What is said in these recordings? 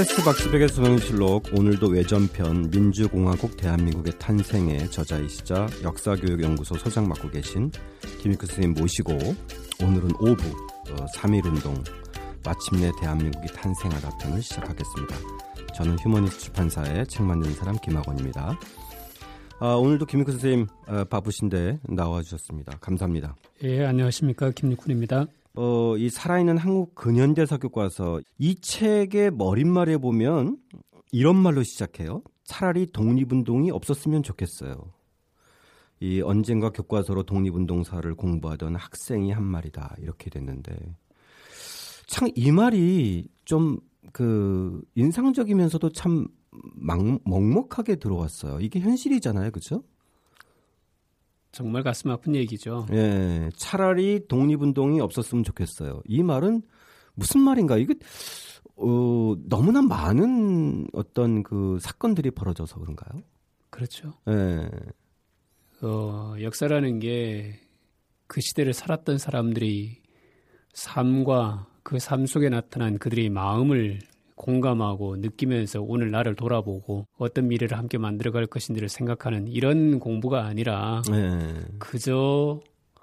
팟캐스트 박시백의 수능실록 오늘도 외전편 민주공화국 대한민국의 탄생의 저자이시자 역사교육연구소 소장 맡고 계신 김익크 선생님 모시고 오늘은 오부 어, 3.1운동 마침내 대한민국이 탄생하다 편을 시작하겠습니다. 저는 휴머니스트 출판사의 책 만드는 사람 김학원입니다. 아, 오늘도 김익크 선생님 아, 바쁘신데 나와주셨습니다. 감사합니다. 예, 안녕하십니까 김육훈입니다. 어, 이 살아있는 한국 근현대사 교과서 이 책의 머릿말에 보면 이런 말로 시작해요. 차라리 독립운동이 없었으면 좋겠어요. 이 언젠가 교과서로 독립운동사를 공부하던 학생이 한 말이다 이렇게 됐는데 참 이 말이 좀 그 인상적이면서도 참 막, 먹먹하게 들어왔어요. 이게 현실이잖아요, 그렇죠? 정말 가슴 아픈 얘기죠. 예, 차라리 독립운동이 없었으면 좋겠어요. 이 말은 무슨 말인가? 이게 어, 너무나 많은 어떤 그 사건들이 벌어져서 그런가요? 그렇죠. 예. 어, 역사라는 게 그 시대를 살았던 사람들이 삶과 그 삶 속에 나타난 그들의 마음을 공감하고 느끼면서 오늘 나를 돌아보고 어떤 미래를 함께 만들어갈 것인지를 생각하는 이런 공부가 아니라 예. 그저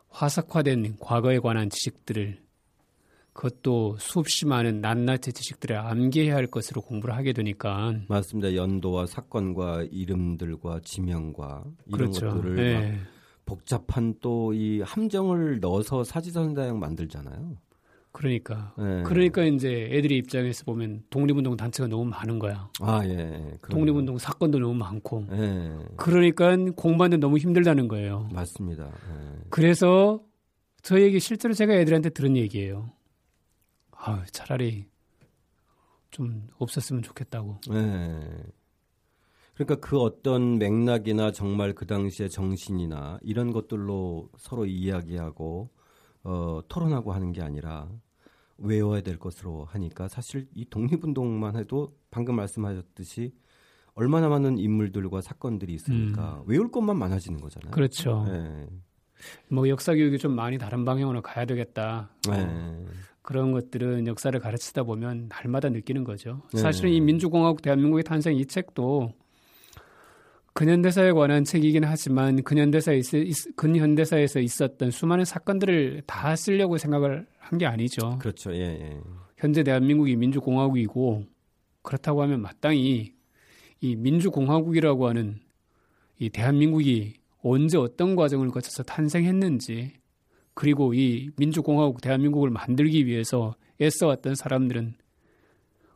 화석화된 과거에 관한 지식들을 그것도 수없이 많은 낱낱의 지식들을 암기해야 할 것으로 공부를 하게 되니까 맞습니다. 연도와 사건과 이름들과 지명과 이런 그렇죠. 것들을 네. 막 복잡한 또 이 함정을 넣어서 사지선다형 만들잖아요. 그러니까 예. 그러니까 이제 애들이 입장에서 보면 독립운동 단체가 너무 많은 거야. 아 예. 그럼요. 독립운동 사건도 너무 많고. 예. 그러니까 공부하는데 너무 힘들다는 거예요. 맞습니다. 예. 그래서 저 얘기 실제로 제가 애들한테 들은 얘기예요. 아, 차라리 좀 없었으면 좋겠다고. 네. 그러니까 그 어떤 맥락이나 정말 그 당시의 정신이나 이런 것들로 서로 이야기하고 어, 토론하고 하는 게 아니라 외워야 될 것으로 하니까 사실 이 독립운동만 해도 방금 말씀하셨듯이 얼마나 많은 인물들과 사건들이 있으니까 외울 것만 많아지는 거잖아요. 음. 그렇죠. 네. 뭐 역사 교육이 좀 많이 다른 방향으로 가야 되겠다. 네. 어, 그런 것들은 역사를 가르치다 보면 날마다 느끼는 거죠. 네. 사실은 이 민주공화국 대한민국의 탄생 이 책도 근현대사에 관한 책이긴 하지만 근현대사에 있, 있- 근현대사에서 있었던 수많은 사건들을 다 쓰려고 생각을 한 게 아니죠. 그렇죠. 예, 예. 현재 대한민국이 민주공화국이고 그렇다고 하면 마땅히 이 민주공화국이라고 하는 이 대한민국이 언제 어떤 과정을 거쳐서 탄생했는지 그리고 이 민주공화국 대한민국을 만들기 위해서 애써왔던 사람들은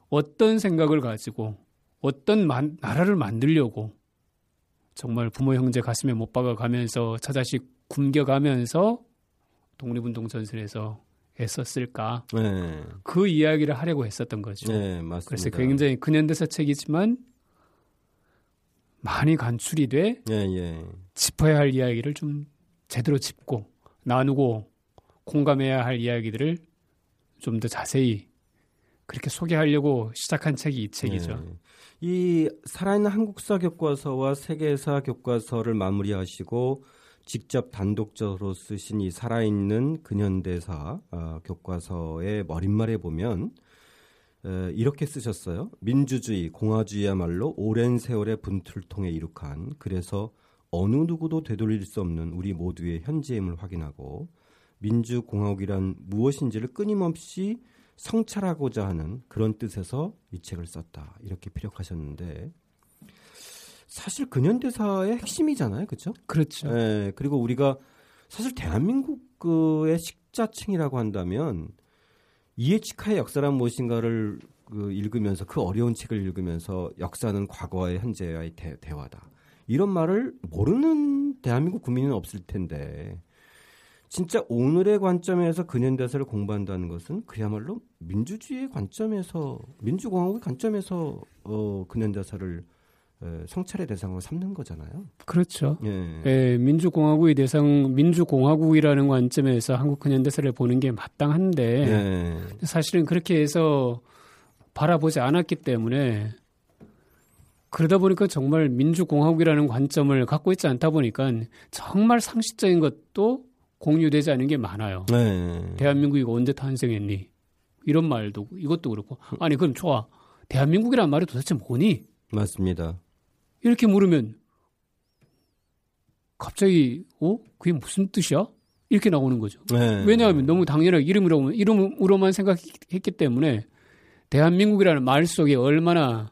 어떤 생각을 가지고 어떤 만- 나라를 만들려고 정말 부모 형제 가슴에 못 박아 가면서 처자식 굶겨 가면서 독립운동 전선에서 애썼을까 네. 그 이야기를 하려고 했었던 거죠. 네, 맞습니다. 그래서 굉장히 근현대사 책이지만 많이 간출이 돼 예, 예. 짚어야 할 이야기를 좀 제대로 짚고 나누고 공감해야 할 이야기들을 좀 더 자세히 그렇게 소개하려고 시작한 책이 이 책이죠. 네. 이 살아있는 한국사 교과서와 세계사 교과서를 마무리하시고 직접 단독적으로 쓰신 이 살아있는 근현대사 어, 교과서의 머릿말에 보면 에, 이렇게 쓰셨어요. 민주주의, 공화주의야말로 오랜 세월의 분투를 통해 이룩한 그래서 어느 누구도 되돌릴 수 없는 우리 모두의 현재임을 확인하고 민주공화국이란 무엇인지를 끊임없이 성찰하고자 하는 그런 뜻에서 이 책을 썼다 이렇게 피력하셨는데 사실 근현대사의 핵심이잖아요, 그렇죠? 그렇죠. 예, 그리고 우리가 사실 대한민국의 식자층이라고 한다면 이에치카의 역사란 무엇인가를 그 읽으면서 그 어려운 책을 읽으면서 역사는 과거와 현재와의 대, 대화다. 이런 말을 모르는 대한민국 국민은 없을 텐데 진짜 오늘의 관점에서 근현대사를 공부한다는 것은 그야말로 민주주의의 관점에서 민주공화국의 관점에서 어, 근현대사를 에, 성찰의 대상으로 삼는 거잖아요. 그렇죠. 예. 예, 민주공화국의 대상 민주공화국이라는 관점에서 한국 근현대사를 보는 게 마땅한데 예. 사실은 그렇게 해서 바라보지 않았기 때문에 그러다 보니까 정말 민주공화국이라는 관점을 갖고 있지 않다 보니까 정말 상식적인 것도 공유되지 않은 게 많아요. 네. 대한민국이 언제 탄생했니? 이런 말도 이것도 그렇고 아니 그럼 좋아 대한민국이란 말이 도대체 뭐니? 맞습니다. 이렇게 물으면 갑자기 어 그게 무슨 뜻이야? 이렇게 나오는 거죠. 네. 왜냐하면 너무 당연하게 이름으로 이름으로만 생각했기 때문에 대한민국이라는 말 속에 얼마나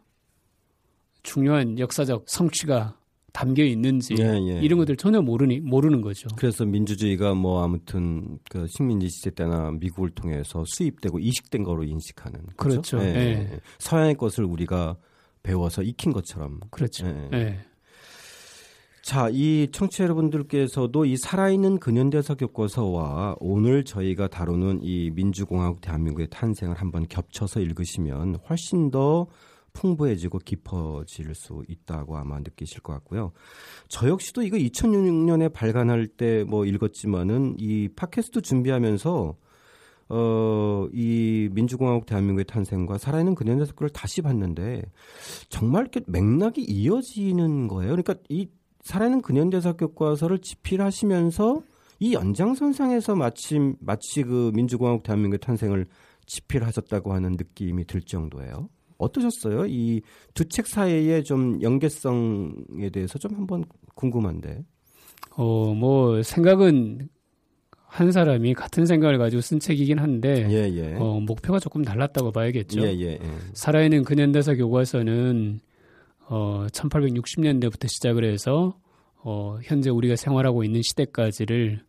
중요한 역사적 성취가 담겨 있는지 예, 예. 이런 것들 전혀 모르니 모르는 거죠. 그래서 민주주의가 뭐 아무튼 그 식민지 시대 때나 미국을 통해서 수입되고 이식된 거로 인식하는 그렇죠. 그렇죠. 예. 예. 서양의 것을 우리가 배워서 익힌 것처럼 그렇죠. 예. 예. 자, 이 청취자 여러분들께서도 이 살아있는 근현대사 교과서와 오늘 저희가 다루는 이 민주공화국 대한민국의 탄생을 한번 겹쳐서 읽으시면 훨씬 더 풍부해지고 깊어질 수 있다고 아마 느끼실 것 같고요. 저 역시도 이거 2006년에 발간할 때 뭐 읽었지만은 이 팟캐스트 준비하면서 어, 이 민주공화국 대한민국의 탄생과 살아있는 근현대사 를 다시 봤는데 정말 이렇게 맥락이 이어지는 거예요. 그러니까 이 살아있는 근현대사 교과서를 집필하시면서 이 연장선상에서 마침 마치 그 민주공화국 대한민국의 탄생을 집필하셨다고 하는 느낌이 들 정도예요. 어떠셨어요? 이 두 책 사이의 좀 연계성에 대해서 좀 한번 궁금한데. 어, 뭐 생각은 한 사람이 같은 생각을 가지고 쓴 책이긴 한데 예, 예. 어, 목표가 조금 달랐다고 봐야겠죠. 예, 예, 예. 살아있는 근현대사 교과서는 어, 1860년대부터 시작을 해서 어, 현재 우리가 생활하고 있는 시대까지를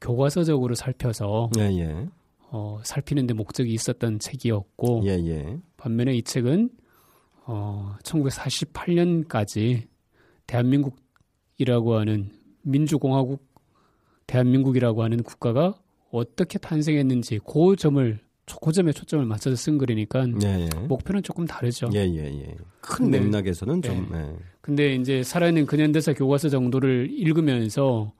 교과서적으로 살펴서 예, 예. 어, 살피는데 목적이 있었던 책이었고 예, 예. 반면에 이 책은 어, 1948년까지 대한민국이라고 하는 민주공화국 대한민국이라고 하는 국가가 어떻게 탄생했는지 그 점을 그 점에 초점을 맞춰서 쓴 글이니까 예, 예. 목표는 조금 다르죠. 예, 예, 예. 큰 근데- 맥락에서는 좀 예. 근데 이제 살아있는 근현대사 교과서 정도를 읽으면서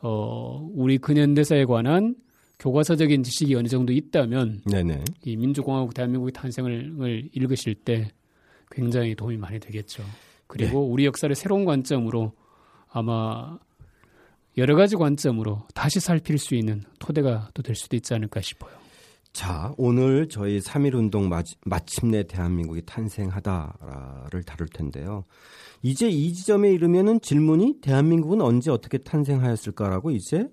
어, 우리 근현대사에 관한 교과서적인 지식이 어느 정도 있다면 네, 네. 이 민주공화국 대한민국의 탄생을 을 읽으실 때 굉장히 도움이 많이 되겠죠. 그리고 네. 우리 역사를 새로운 관점으로 아마 여러 가지 관점으로 다시 살필 수 있는 토대가 또 될 수도 있지 않을까 싶어요. 자, 오늘 저희 3.1 운동 마, 마침내 대한민국이 탄생하다를 다룰 텐데요. 이제 이 지점에 이르면은 질문이 대한민국은 언제 어떻게 탄생하였을까라고 이제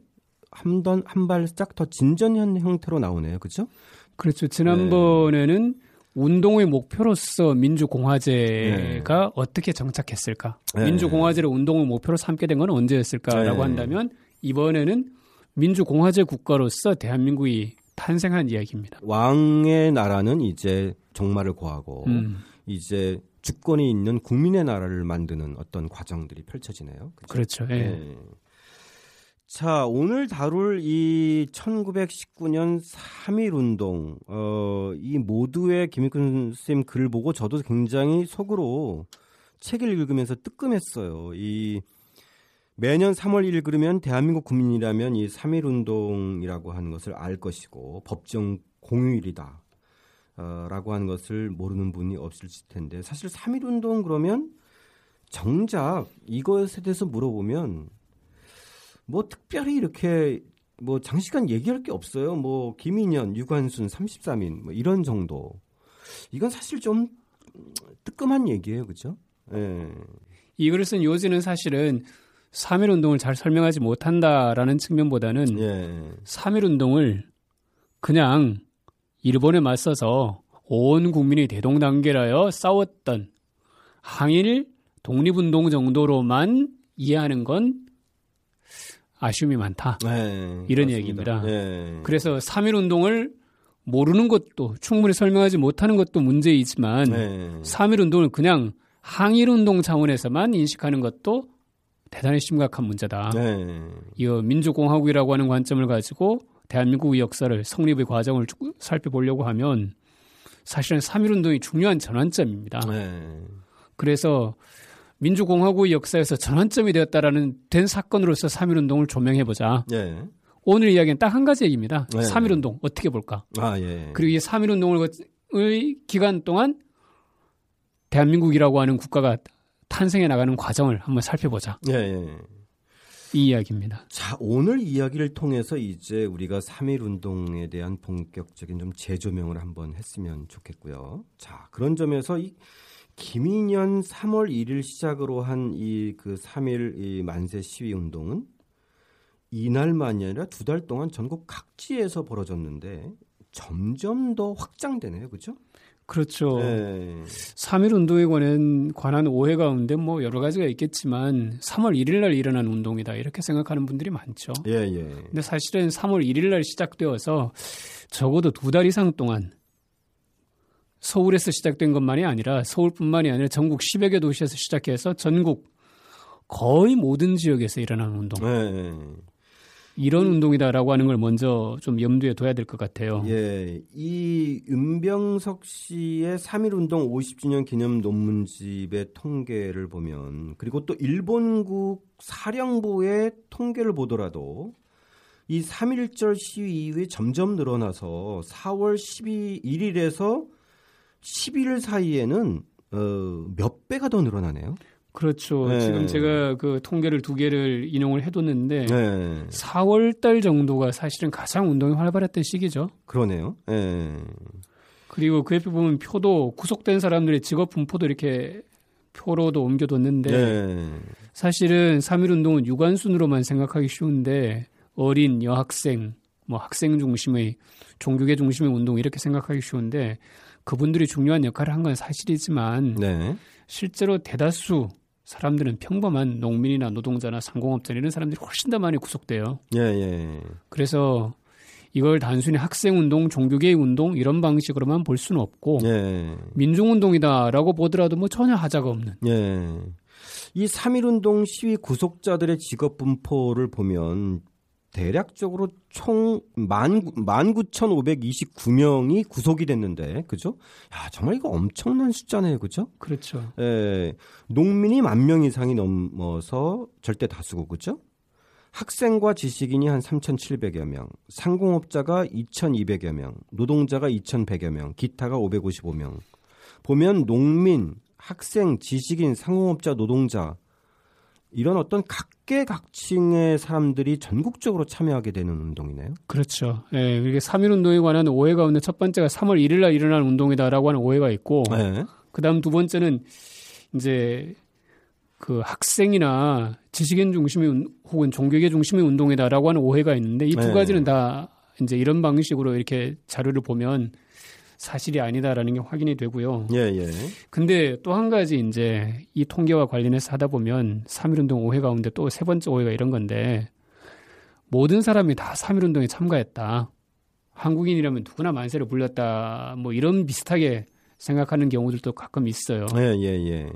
한번 한 발짝 더 진전한 형태로 나오네요. 그죠? 그렇죠. 지난번에는 운동의 목표로서 민주공화제가 어떻게 정착했을까? 네. 민주공화제를 운동의 목표로 삼게 된 건 언제였을까라고 네. 한다면 이번에는 민주공화제 국가로서 대한민국이 탄생한 이야기입니다. 왕의 나라는 이제 종말을 고하고 음, 이제 주권이 있는 국민의 나라를 만드는 어떤 과정들이 펼쳐지네요. 그죠? 그렇죠. 예. 네. 자, 오늘 다룰 이 1919년 3.1 운동, 어, 이 모두의 김익근 쌤글 보고 저도 굉장히 속으로 책을 읽으면서 뜨끔했어요. 이 매년 3월 1일 그러면 대한민국 국민이라면 이 3.1 운동이라고 하는 것을 알 것이고 법정 공휴일이다. 어, 라고 하는 것을 모르는 분이 없을 텐데 사실 3.1 운동 그러면 정작 이것에 대해서 물어보면 뭐 특별히 이렇게 뭐 장시간 얘기할 게 없어요. 뭐 김인현, 유관순, 33인 뭐 이런 정도. 이건 사실 좀 뜨끔한 얘기예요. 그죠? 예. 이 글을 쓴 요지는 사실은 3.1 운동을 잘 설명하지 못한다라는 측면보다는 예. 3.1 운동을 그냥 일본에 맞서서 온 국민이 대동단계라여 싸웠던 항일 독립운동 정도로만 이해하는 건 아쉬움이 많다. 예. 이런 맞습니다. 얘기입니다. 예. 그래서 3.1 운동을 모르는 것도 충분히 설명하지 못하는 것도 문제이지만 예. 3.1 운동을 그냥 항일 운동 차원에서만 인식하는 것도 대단히 심각한 문제다. 예. 이 민주공화국이라고 하는 관점을 가지고 대한민국의 역사를 성립의 과정을 쭉 살펴보려고 하면 사실은 3.1 운동이 중요한 전환점입니다. 예. 그래서 민주공화국의 역사에서 전환점이 되었다라는 된 사건으로서 3.1 운동을 조명해 보자. 예. 오늘 이야기는 딱 한 가지 얘기입니다. 네. 3.1 운동 어떻게 볼까? 아, 예. 그리고 이 3.1 운동을 의 기간 동안 대한민국이라고 하는 국가가 탄생해 나가는 과정을 한번 살펴보자. 예, 예. 이 이야기입니다. 자, 오늘 이야기를 통해서 이제 우리가 3.1 운동에 대한 본격적인 좀 재조명을 한번 했으면 좋겠고요. 자, 그런 점에서 이 김인년 3월 1일 시작으로 한 이 그 3일 이 만세 시위 운동은 이날만이 아니라 두 달 동안 전국 각지에서 벌어졌는데 점점 더 확장되네요. 그죠? 그렇죠. 네. 3.1 운동에 관한, 관한 오해 가운데 뭐 여러 가지가 있겠지만 3월 1일 날 일어난 운동이다. 이렇게 생각하는 분들이 많죠. 예, 예. 근데 사실은 3월 1일 날 시작되어서 적어도 두 달 이상 동안 서울에서 시작된 것만이 아니라 서울뿐만이 아니라 전국 10여 개 도시에서 시작해서 전국 거의 모든 지역에서 일어난 운동. 네. 이런 운동이다라고 하는 걸 먼저 좀 염두에 둬야 될 것 같아요. 예. 이 윤병석 씨의 3.1 운동 50주년 기념 논문집의 통계를 보면 그리고 또 일본국 사령부의 통계를 보더라도 이 3.1절 시위 이후에 점점 늘어나서 4월 12일에서 11일 사이에는 어, 몇 배가 더 늘어나네요. 그렇죠. 네. 지금 제가 그 통계를 두 개를 인용을 해뒀는데 네. 4월 달 정도가 사실은 가장 운동이 활발했던 시기죠. 그러네요. 네. 그리고 그 옆에 보면 표도 구속된 사람들의 직업 분포도 이렇게 표로도 옮겨뒀는데 네. 사실은 3.1 운동은 유관순으로만 생각하기 쉬운데 어린 여학생, 뭐 학생 중심의 종교계 중심의 운동 이렇게 생각하기 쉬운데 그분들이 중요한 역할을 한 건 사실이지만 네. 실제로 대다수 사람들은 평범한 농민이나 노동자나 상공업자 이런 사람들이 훨씬 더 많이 구속돼요. 예, 예. 그래서 이걸 단순히 학생 운동, 종교계의 운동 이런 방식으로만 볼 수는 없고 예. 민중 운동이다라고 보더라도 뭐 전혀 하자가 없는. 예. 이3.1 운동 시위 구속자들의 직업 분포를 보면 대략적으로 총 19,529명이 구속이 됐는데, 그죠? 야, 정말 이거 엄청난 숫자네요, 그죠? 그렇죠. 예, 농민이 만 명 이상이 넘어서 절대 다수고, 그죠? 학생과 지식인이 한 3,700여 명, 상공업자가 2,200여 명, 노동자가 2,100여 명, 기타가 555명. 보면 농민, 학생, 지식인, 상공업자, 노동자 이런 어떤 각계각층의 사람들이 전국적으로 참여하게 되는 운동이네요. 그렇죠. 예, 이게 3.1 운동에 관한 오해가 없는 첫 번째가 3월 1일 날 일어난 운동이다라고 하는 오해가 있고, 네. 그 다음 두 번째는 이제 그 학생이나 지식인 중심의 혹은 종교계 중심의 운동이다라고 하는 오해가 있는데 이두 네. 가지는 다 이제 이런 방식으로 이렇게 자료를 보면 사실이 아니다라는 게 확인이 되고요. 예, 예. 근데 또 한 가지 이제 이 통계와 관련해서 하다 보면 3.1운동 오해 가운데 또 세 번째 오해가 이런 건데 모든 사람이 다 3.1운동에 참가했다. 한국인이라면 누구나 만세를 불렀다. 뭐 이런 비슷하게 생각하는 경우들도 가끔 있어요. 예, 예, 예.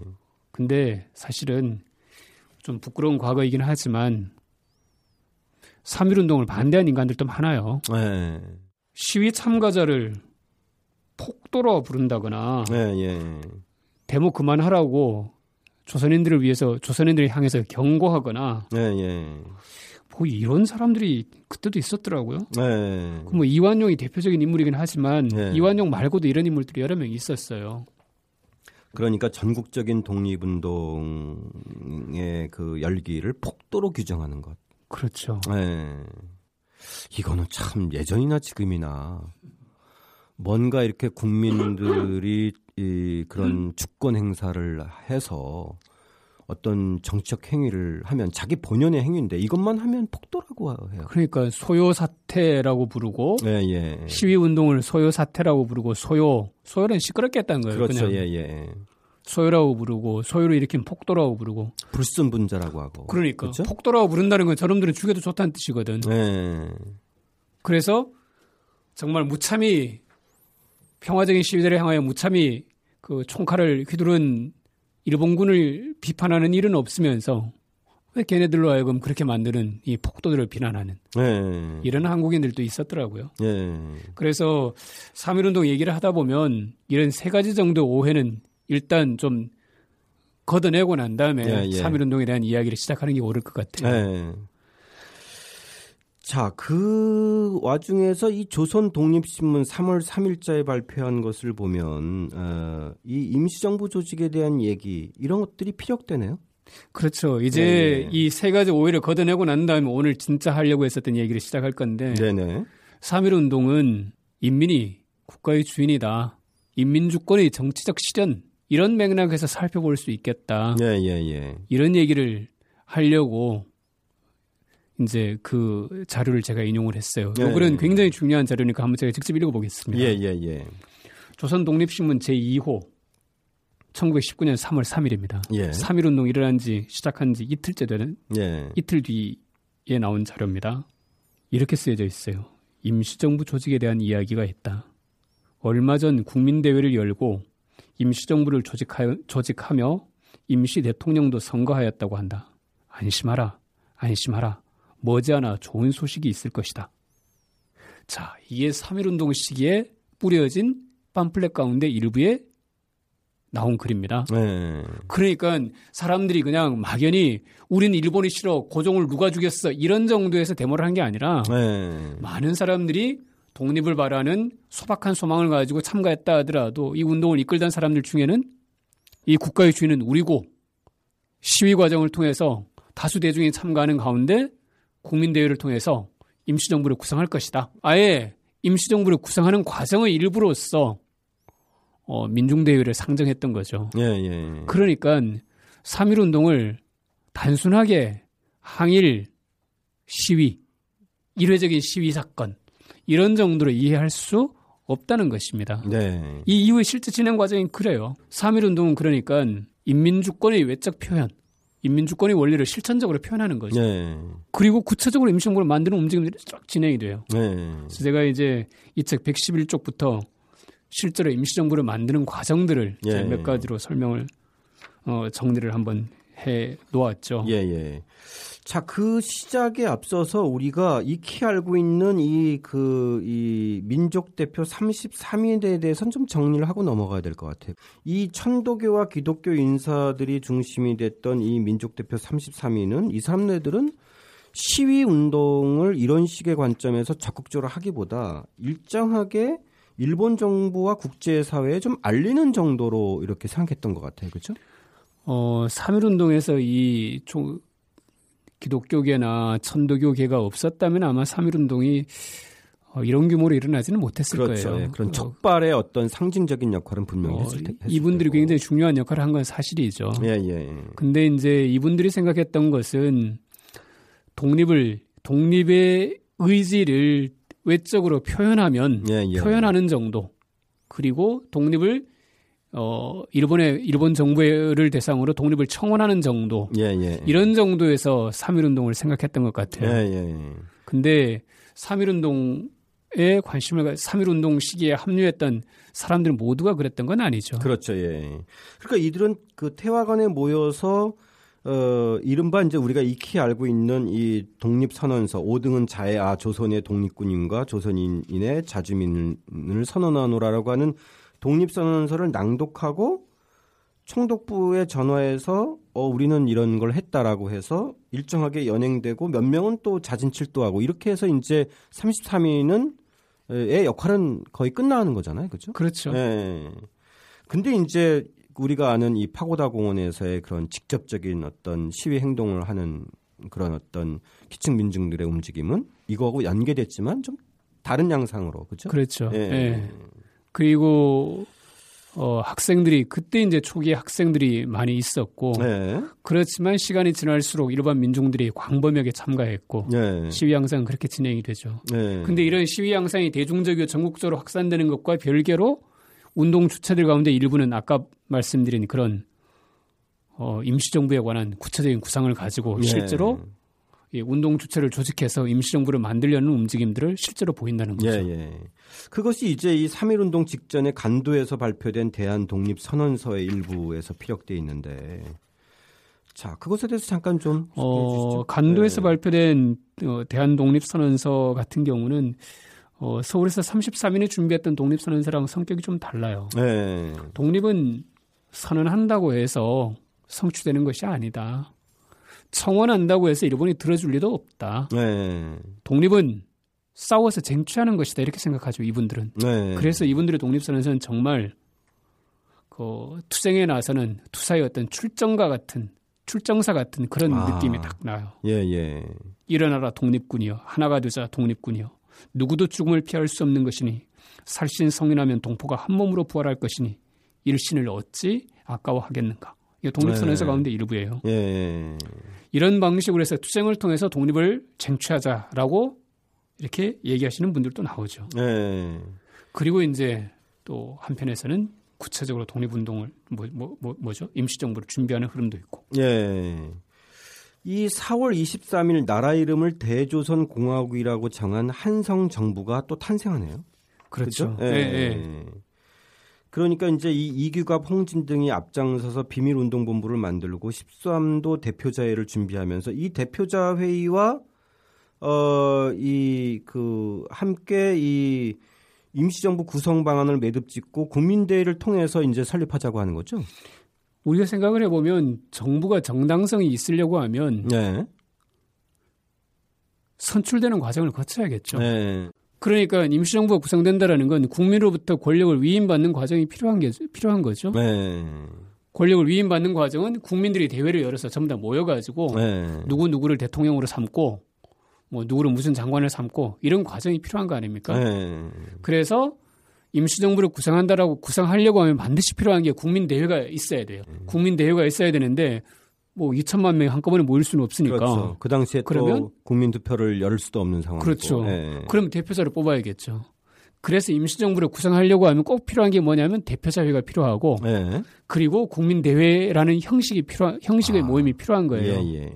근데 사실은 좀 부끄러운 과거이긴 하지만 3.1운동을 반대한 인간들도 많아요. 예. 시위 참가자를 폭도로 부른다거나 예, 예. 데모 그만하라고 조선인들을 위해서 조선인들을 향해서 경고하거나 예, 예. 뭐 이런 사람들이 그때도 있었더라고요. 예. 뭐 이완용이 대표적인 인물이긴 하지만 예. 이완용 말고도 이런 인물들이 여러 명 있었어요. 그러니까 전국적인 독립운동의 그 열기를 폭도로 규정하는 것. 그렇죠. 예. 이거는 참 예전이나 지금이나 뭔가 이렇게 국민들이 이 그런 주권 행사를 해서 어떤 정치적 행위를 하면 자기 본연의 행위인데 이것만 하면 폭도라고 해요. 그러니까 소요 사태라고 부르고 예, 예. 시위 운동을 소요 사태라고 부르고 소요 소요는 시끄럽게 했다는 거예요. 그렇죠. 그냥. 예, 예. 소요라고 부르고 소요를 일으킨 폭도라고 부르고 불순분자라고 하고 그러니까 그렇죠? 폭도라고 부른다는 건 저놈들은 죽여도 좋다는 뜻이거든. 예. 그래서 정말 무참히 평화적인 시위대를 향하여 무참히 그 총칼을 휘두른 일본군을 비판하는 일은 없으면서 왜 걔네들로 하여금 그렇게 만드는 이 폭도들을 비난하는 네. 이런 한국인들도 있었더라고요. 네. 그래서 3.1운동 얘기를 하다 보면 이런 세 가지 정도 오해는 일단 좀 걷어내고 난 다음에 네, 예. 3.1운동에 대한 이야기를 시작하는 게 옳을 것 같아요. 네. 자, 그 와중에서 이 조선 독립신문 3월 3일자에 발표한 것을 보면 어, 이 임시정부 조직에 대한 얘기 이런 것들이 피력되네요. 그렇죠. 이제 네. 이세 가지 오해를 걷어내고 난 다음에 오늘 진짜 하려고 했었던 얘기를 시작할 건데. 네네. 3.1 운동은 인민이 국가의 주인이다. 인민주권의 정치적 실현 이런 맥락에서 살펴볼 수 있겠다. 예, 예, 예. 이런 얘기를 하려고 이제 그 자료를 제가 인용을 했어요. 예, 이거는 예. 굉장히 중요한 자료니까 한번 제가 직접 읽어보겠습니다. 예, 예, 예. 조선 독립신문 제2호 1919년 3월 3일입니다. 예. 3.1 운동 일어난 지 시작한 지 이틀째 되는 예. 이틀 뒤에 나온 자료입니다. 이렇게 쓰여져 있어요. 임시정부 조직에 대한 이야기가 있다. 얼마 전 국민대회를 열고 임시정부를 조직하여, 조직하며 임시 대통령도 선거하였다고 한다. 안심하라, 안심하라. 머지않아 좋은 소식이 있을 것이다. 자, 이게 3.1운동 시기에 뿌려진 팜플렛 가운데 일부에 나온 글입니다. 네. 그러니까 사람들이 그냥 막연히 우리는 일본이 싫어 고종을 누가 죽였어 이런 정도에서 데모를 한 게 아니라 네. 많은 사람들이 독립을 바라는 소박한 소망을 가지고 참가했다 하더라도 이 운동을 이끌던 사람들 중에는 이 국가의 주인은 우리고 시위 과정을 통해서 다수 대중이 참가하는 가운데 국민대회를 통해서 임시정부를 구성할 것이다. 아예 임시정부를 구성하는 과정의 일부로서 어, 민중대회를 상정했던 거죠. 예, 예, 예. 그러니까 3.1 운동을 단순하게 항일 시위, 일회적인 시위 사건, 이런 정도로 이해할 수 없다는 것입니다. 네. 이 이후에 실제 진행 과정이 그래요. 3.1 운동은 그러니까 인민주권의 외적 표현, 인민주권의 원리를 실천적으로 표현하는 거죠. 네. 그리고 구체적으로 임시정부를 만드는 움직임들이 쫙 진행이 돼요. 네. 그래서 제가 이제 이 책 111쪽부터 실제로 임시정부를 만드는 과정들을 네. 몇 가지로 설명을 어, 정리를 한번 해 놓았죠. 예, 예. 자, 그 시작에 앞서서 우리가 익히 알고 있는 이, 그, 이 민족 대표 33인에 대해서는 좀 정리를 하고 넘어가야 될 것 같아요. 이 천도교와 기독교 인사들이 중심이 됐던 이 민족 대표 33인은 이 사람들은 시위 운동을 이런 식의 관점에서 적극적으로 하기보다 일정하게 일본 정부와 국제사회에 좀 알리는 정도로 이렇게 생각했던 것 같아요. 그렇죠? 어, 3.1 운동에서 이 종, 기독교계나 천도교계가 없었다면 아마 3.1 운동이 어, 이런 규모로 일어나지는 못했을 그렇죠. 거예요. 예, 그런 척발의 어, 떤 상징적인 역할은 분명히 어, 했을, 테, 이분들이 테고. 굉장히 중요한 역할을 한 건 사실이죠. 예, 예, 예. 근데 이제 이분들이 생각했던 것은 독립을 독립의 의지를 외적으로 표현하면 예, 예. 표현하는 정도 그리고 독립을 어 일본의 일본 정부를 대상으로 독립을 청원하는 정도 예, 예. 이런 정도에서 3.1 운동을 생각했던 것 같아요. 예, 예, 예. 근데 3.1 운동에 관심을 3.1 운동 시기에 합류했던 사람들 모두가 그랬던 건 아니죠. 그렇죠. 예. 그러니까 이들은 그 태화관에 모여서 어, 이른바 이제 우리가 익히 알고 있는 이 독립선언서 5등은 자해 아 조선의 독립군인과 조선인의 자주민을 선언하노라라고 하는 독립선언서를 낭독하고 총독부에 전화해서 어 우리는 이런 걸 했다라고 해서 일정하게 연행되고 몇 명은 또 자진 출두하고 이렇게 해서 이제 33인은 의 역할은 거의 끝나는 거잖아요. 그렇죠? 그렇죠. 예. 근데 이제 우리가 아는 이 파고다 공원에서의 그런 직접적인 어떤 시위 행동을 하는 그런 어떤 기층 민중들의 움직임은 이거하고 연계됐지만 좀 다른 양상으로 그렇죠? 그렇죠. 예. 예. 그리고 어, 학생들이 그때 이제 초기에 학생들이 많이 있었고 네. 그렇지만 시간이 지날수록 일반 민중들이 광범위하게 참가했고 네. 시위 양상은 그렇게 진행이 되죠. 네. 근데 이런 시위 양상이 대중적이고 전국적으로 확산되는 것과 별개로 운동 주체들 가운데 일부는 아까 말씀드린 그런 어, 임시정부에 관한 구체적인 구상을 가지고 네. 실제로 이 운동 주체를 조직해서 임시정부를 만들려는 움직임들을 실제로 보인다는 거죠. 예, 예. 그것이 이제 이 3.1 운동 직전에 간도에서 발표된 대한 독립 선언서의 일부에서 피력돼 있는데 자, 그것에 대해서 잠깐 좀 어, 간도에서 네. 발표된 어, 대한 독립 선언서 같은 경우는 어, 서울에서 33인이 준비했던 독립 선언서랑 성격이 좀 달라요. 네. 독립은 선언한다고 해서 성취되는 것이 아니다. 청원한다고 해서 일본이 들어줄 리도 없다. 네. 독립은 싸워서 쟁취하는 것이다 이렇게 생각하죠 이분들은. 네. 그래서 이분들의 독립선언서는 정말 그 투쟁에 나서는 투사의 어떤 출정과 같은 출정사 같은 그런 아. 느낌이 딱 나요. 예, 예. 일어나라 독립군이여 하나가 되자 독립군이여 누구도 죽음을 피할 수 없는 것이니 살신 성인하면 동포가 한 몸으로 부활할 것이니 일신을 어찌 아까워하겠는가. 독립선언서 네. 가운데 일부예요. 예, 예. 이런 방식으로 해서 투쟁을 통해서 독립을 쟁취하자라고 이렇게 얘기하시는 분들도 나오죠. 예. 그리고 이제 또 한편에서는 구체적으로 독립운동을 뭐, 뭐, 뭐, 뭐죠? 임시정부를 준비하는 흐름도 있고. 예. 이 4월 23일 나라 이름을 대조선 공화국이라고 정한 한성 정부가 또 탄생하네요. 그렇죠. 그죠? 예, 예. 그러니까 이제 이 이규갑, 홍진 등이 앞장서서 비밀운동본부를 만들고 13도 대표자회를 준비하면서 이 대표자 회의와 어 이 그 함께 이 임시정부 구성 방안을 매듭 짓고 국민대회를 통해서 이제 설립하자고 하는 거죠. 우리가 생각을 해보면 정부가 정당성이 있으려고 하면 네. 선출되는 과정을 거쳐야겠죠. 네. 그러니까 임시정부가 구성된다라는 건 국민으로부터 권력을 위임받는 과정이 필요한 게 필요한 거죠. 네. 권력을 위임받는 과정은 국민들이 대회를 열어서 전부 다 모여가지고 네. 누구 누구를 대통령으로 삼고 뭐 누구를 무슨 장관을 삼고 이런 과정이 필요한 거 아닙니까? 네. 그래서 임시정부를 구성한다라고 구성하려고 하면 반드시 필요한 게 국민 대회가 있어야 돼요. 음. 국민 대회가 있어야 되는데 뭐 2천만 명이 한꺼번에 모일 수는 없으니까. 그렇죠. 그 당시에 그러면? 또 국민 투표를 열 수도 없는 상황이고. 그렇죠. 네. 그럼 대표자를 뽑아야겠죠. 그래서 임시정부를 구성하려고 하면 꼭 필요한 게 뭐냐면 대표자회가 필요하고 네. 그리고 국민대회라는 형식이 필요한 형식의 아, 모임이 필요한 거예요. 예, 예.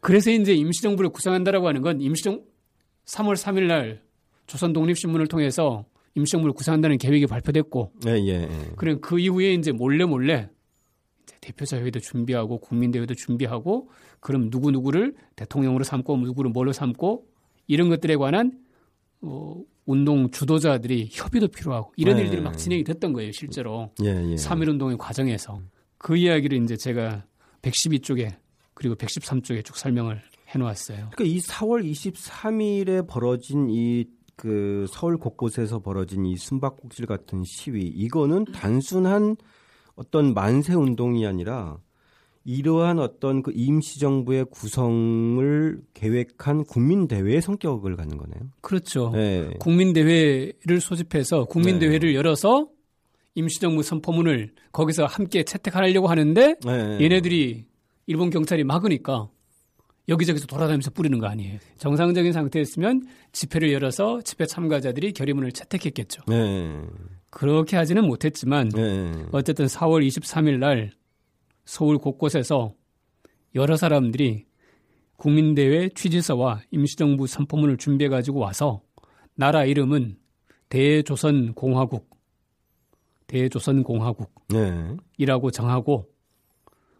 그래서 이제 임시정부를 구성한다라고 하는 건 임시정 3월 3일 날 조선 독립신문을 통해서 임시정부를 구성한다는 계획이 발표됐고 예, 예. 그리고 그 이후에 이제 몰래 몰래 대표자회도 준비하고 국민대회도 준비하고 그럼 누구 누구를 대통령으로 삼고 누구를 뭘로 삼고 이런 것들에 관한 어, 운동 주도자들이 협의도 필요하고 이런 네. 일들이 막 진행이 됐던 거예요 실제로 예, 예. 3.1 운동의 과정에서 그 이야기를 이제 제가 112쪽에 그리고 113쪽에 쭉 설명을 해놓았어요. 그러니까 이 4월 23일에 벌어진 이그 서울 곳곳에서 벌어진 이 숨바꼭질 같은 시위 이거는 단순한 어떤 만세 운동이 아니라 이러한 어떤 그 임시정부의 구성을 계획한 국민대회의 성격을 갖는 거네요. 그렇죠. 네. 국민대회를 소집해서 국민대회를 열어서 임시정부 선포문을 거기서 함께 채택하려고 하는데 네. 얘네들이 일본 경찰이 막으니까 여기저기서 돌아다니면서 뿌리는 거 아니에요. 정상적인 상태였으면 집회를 열어서 집회 참가자들이 결의문을 채택했겠죠. 네. 그렇게 하지는 못했지만 네. 어쨌든 4월 23일 날 서울 곳곳에서 여러 사람들이 국민대회 취지서와 임시정부 선포문을 준비해 가지고 와서 나라 이름은 대조선공화국 대조선공화국이라고 네. 정하고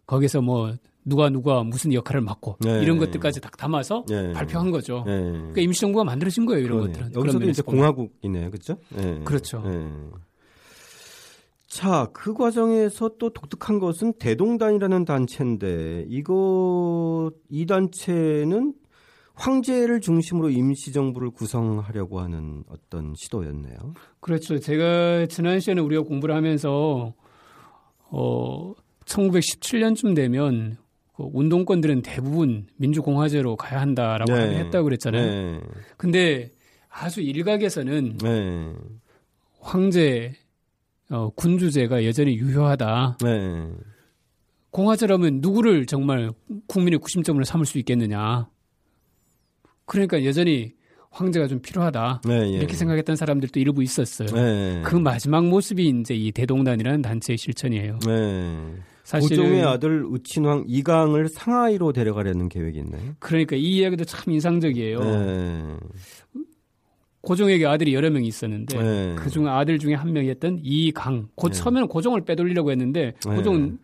거기서 뭐 누가 누가 무슨 역할을 맡고 네. 이런 것들까지 딱 담아서 네. 발표한 거죠. 네. 그러니까 임시정부가 만들어진 거예요, 이런 그러네요. 것들은. 여기서도 이제. 공화국이네요, 그렇죠? 네. 그렇죠. 네. 자, 그 과정에서 또 독특한 것은 대동단이라는 단체인데 이거 이 단체는 황제를 중심으로 임시정부를 구성하려고 하는 어떤 시도였네요. 그렇죠. 제가 지난 시간에 우리가 공부를 하면서 어 1917년쯤 되면 그 운동권들은 대부분 민주공화제로 가야 한다라고 네. 했다고 그랬잖아요. 네. 근데 아주 일각에서는 네. 황제 어, 군주제가 여전히 유효하다. 네. 공화제라면 누구를 정말 국민의 구심점으로 삼을 수 있겠느냐. 그러니까 여전히 황제가 좀 필요하다. 네. 예. 이렇게 생각했던 사람들도 일부 있었어요. 네. 그 마지막 모습이 이제 이 대동단이라는 단체의 실천이에요. 네. 사실은 고종의 아들 우친왕 이강을 상하이로 데려가려는 계획이 있나요? 그러니까 이 이야기도 참 인상적이에요. 네. 고종에게 아들이 여러 명이 있었는데 네. 그중 아들 중에 한 명이었던 이강. 고 네. 처음에는 고종을 빼돌리려고 했는데 네. 고종은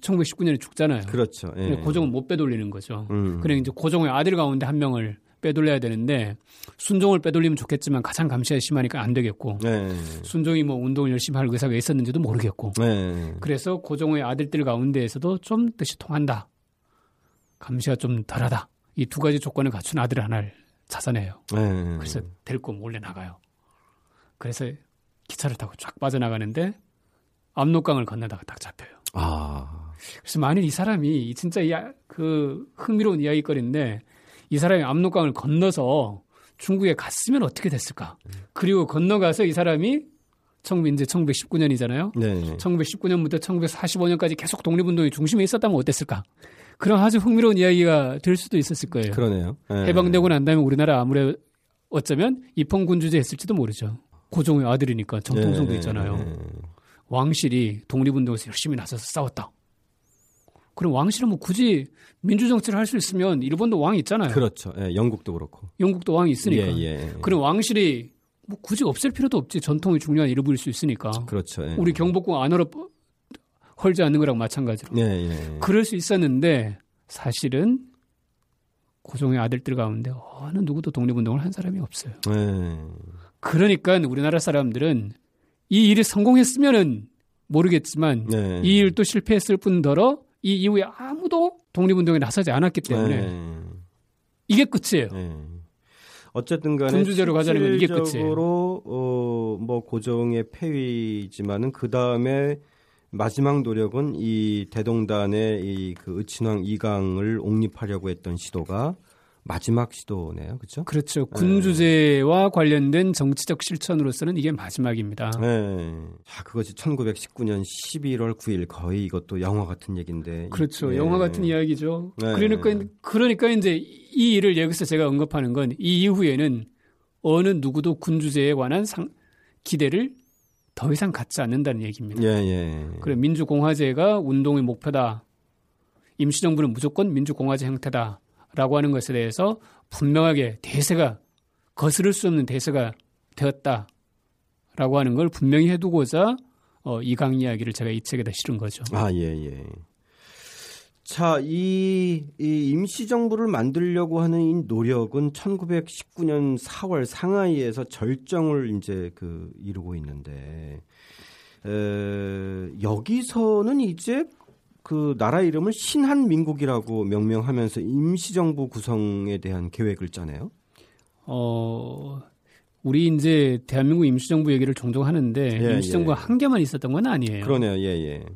1919년에 죽잖아요. 그렇죠. 예. 고종은 못 빼돌리는 거죠. 음. 그래 이제 고종의 아들 가운데 한 명을 빼돌려야 되는데 순종을 빼돌리면 좋겠지만 가장 감시가 심하니까 안 되겠고 네. 순종이 뭐 운동을 열심히 할 의사가 있었는지도 모르겠고 네. 그래서 고종의 아들들 가운데에서도 좀 뜻이 통한다. 감시가 좀 덜하다. 이 두 가지 조건을 갖춘 아들 하나를 찾아내요. 네. 그래서 데리고 몰래 나가요. 그래서 기차를 타고 쫙 빠져나가는데 압록강을 건너다가 딱 잡혀요. 아. 그래서 만일 이 사람이 진짜 이, 아, 그 흥미로운 이야기거리인데 이 사람이 압록강을 건너서 중국에 갔으면 어떻게 됐을까? 그리고 건너가서 이 사람이 청, 이제 1919년이잖아요. 네. 1919년부터 1945년까지 계속 독립운동의 중심에 있었다면 어땠을까? 그런 아주 흥미로운 이야기가 될 수도 있었을 거예요. 그러네요. 네. 해방되고 난 다음에 우리나라 아무래 어쩌면 입헌군주제 했을지도 모르죠. 고종의 아들이니까 정통성도 네. 있잖아요. 네. 왕실이 독립운동에서 열심히 나서서 싸웠다. 그럼 왕실은 뭐 굳이 민주정치를 할 수 있으면 일본도 왕이 있잖아요. 그렇죠. 예, 영국도 그렇고. 영국도 왕이 있으니까. 예, 예. 그럼 왕실이 뭐 굳이 없앨 필요도 없지. 전통의 중요한 일부일 수 있으니까. 그렇죠. 예. 우리 경복궁 안으로 헐지 않는 거랑 마찬가지로. 예, 예. 그럴 수 있었는데 사실은 고종의 아들들 가운데 어느 누구도 독립운동을 한 사람이 없어요. 예. 그러니까 우리나라 사람들은 이 일이 성공했으면은 모르겠지만 네. 이 일도 실패했을 뿐더러 이 이후에 아무도 독립운동에 나서지 않았기 때문에 네. 이게 끝이에요. 네. 어쨌든 간에 군주제로 가자는 건 이게 끝이에요. 어, 뭐 고종의 폐위지만은 그 다음에 마지막 노력은 이 대동단의 이 그 의친왕 이강을 옥립하려고 했던 시도가 마지막 시도네요, 그렇죠? 그렇죠. 군 주제와 관련된 정치적 실천으로서는 이게 마지막입니다. 네. 자, 그것이 1919년 11월 9일 거의 이것도 영화 같은 얘기인데. 그렇죠. 네. 영화 같은 이야기죠. 네. 그러니까 그러니까 이제 이 일을 여기서 제가 언급하는 건 이 이후에는 어느 누구도 군 주제에 관한 상, 기대를 더 이상 갖지 않는다는 얘기입니다. 예, 예. 그래 민주공화제가 운동의 목표다. 임시정부는 무조건 민주공화제 형태다 라고 하는 것에 대해서 분명하게 대세가 거스를 수 없는 대세가 되었다 라고 하는 걸 분명히 해두고자 어, 이강 이야기를 제가 이 책에다 실은 거죠. 아, 예, 예. 자, 이, 이 임시정부를 만들려고 하는 이 노력은 1919년 4월 상하이에서 절정을 이제 그 이루고 있는데, 에, 여기서는 이제 그 나라 이름을 신한민국이라고 명명하면서 임시정부 구성에 대한 계획을 짜네요. 어, 우리 이제 대한민국 임시정부 얘기를 종종 하는데 예, 임시정부가 예. 한 개만 있었던 건 아니에요. 그러네요, 예, 예.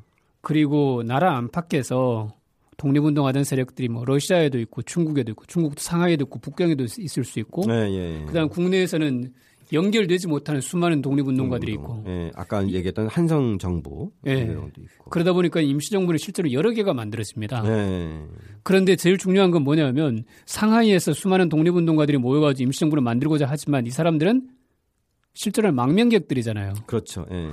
그리고 나라 안팎에서 독립운동하던 세력들이 뭐 러시아에도 있고 중국에도 있고 중국도 상하이에도 있고 북경에도 있을 수 있고 예, 예. 그다음 국내에서는 연결되지 못하는 수많은 독립운동가들이 있고 예, 아까 얘기했던 한성 정부 예. 그러다 보니까 임시정부는 실제로 여러 개가 만들어집니다. 예. 그런데 제일 중요한 건 뭐냐면 상하이에서 수많은 독립운동가들이 모여가지고 임시정부를 만들고자 하지만 이 사람들은 실제로 망명객들이잖아요. 그렇죠. 예.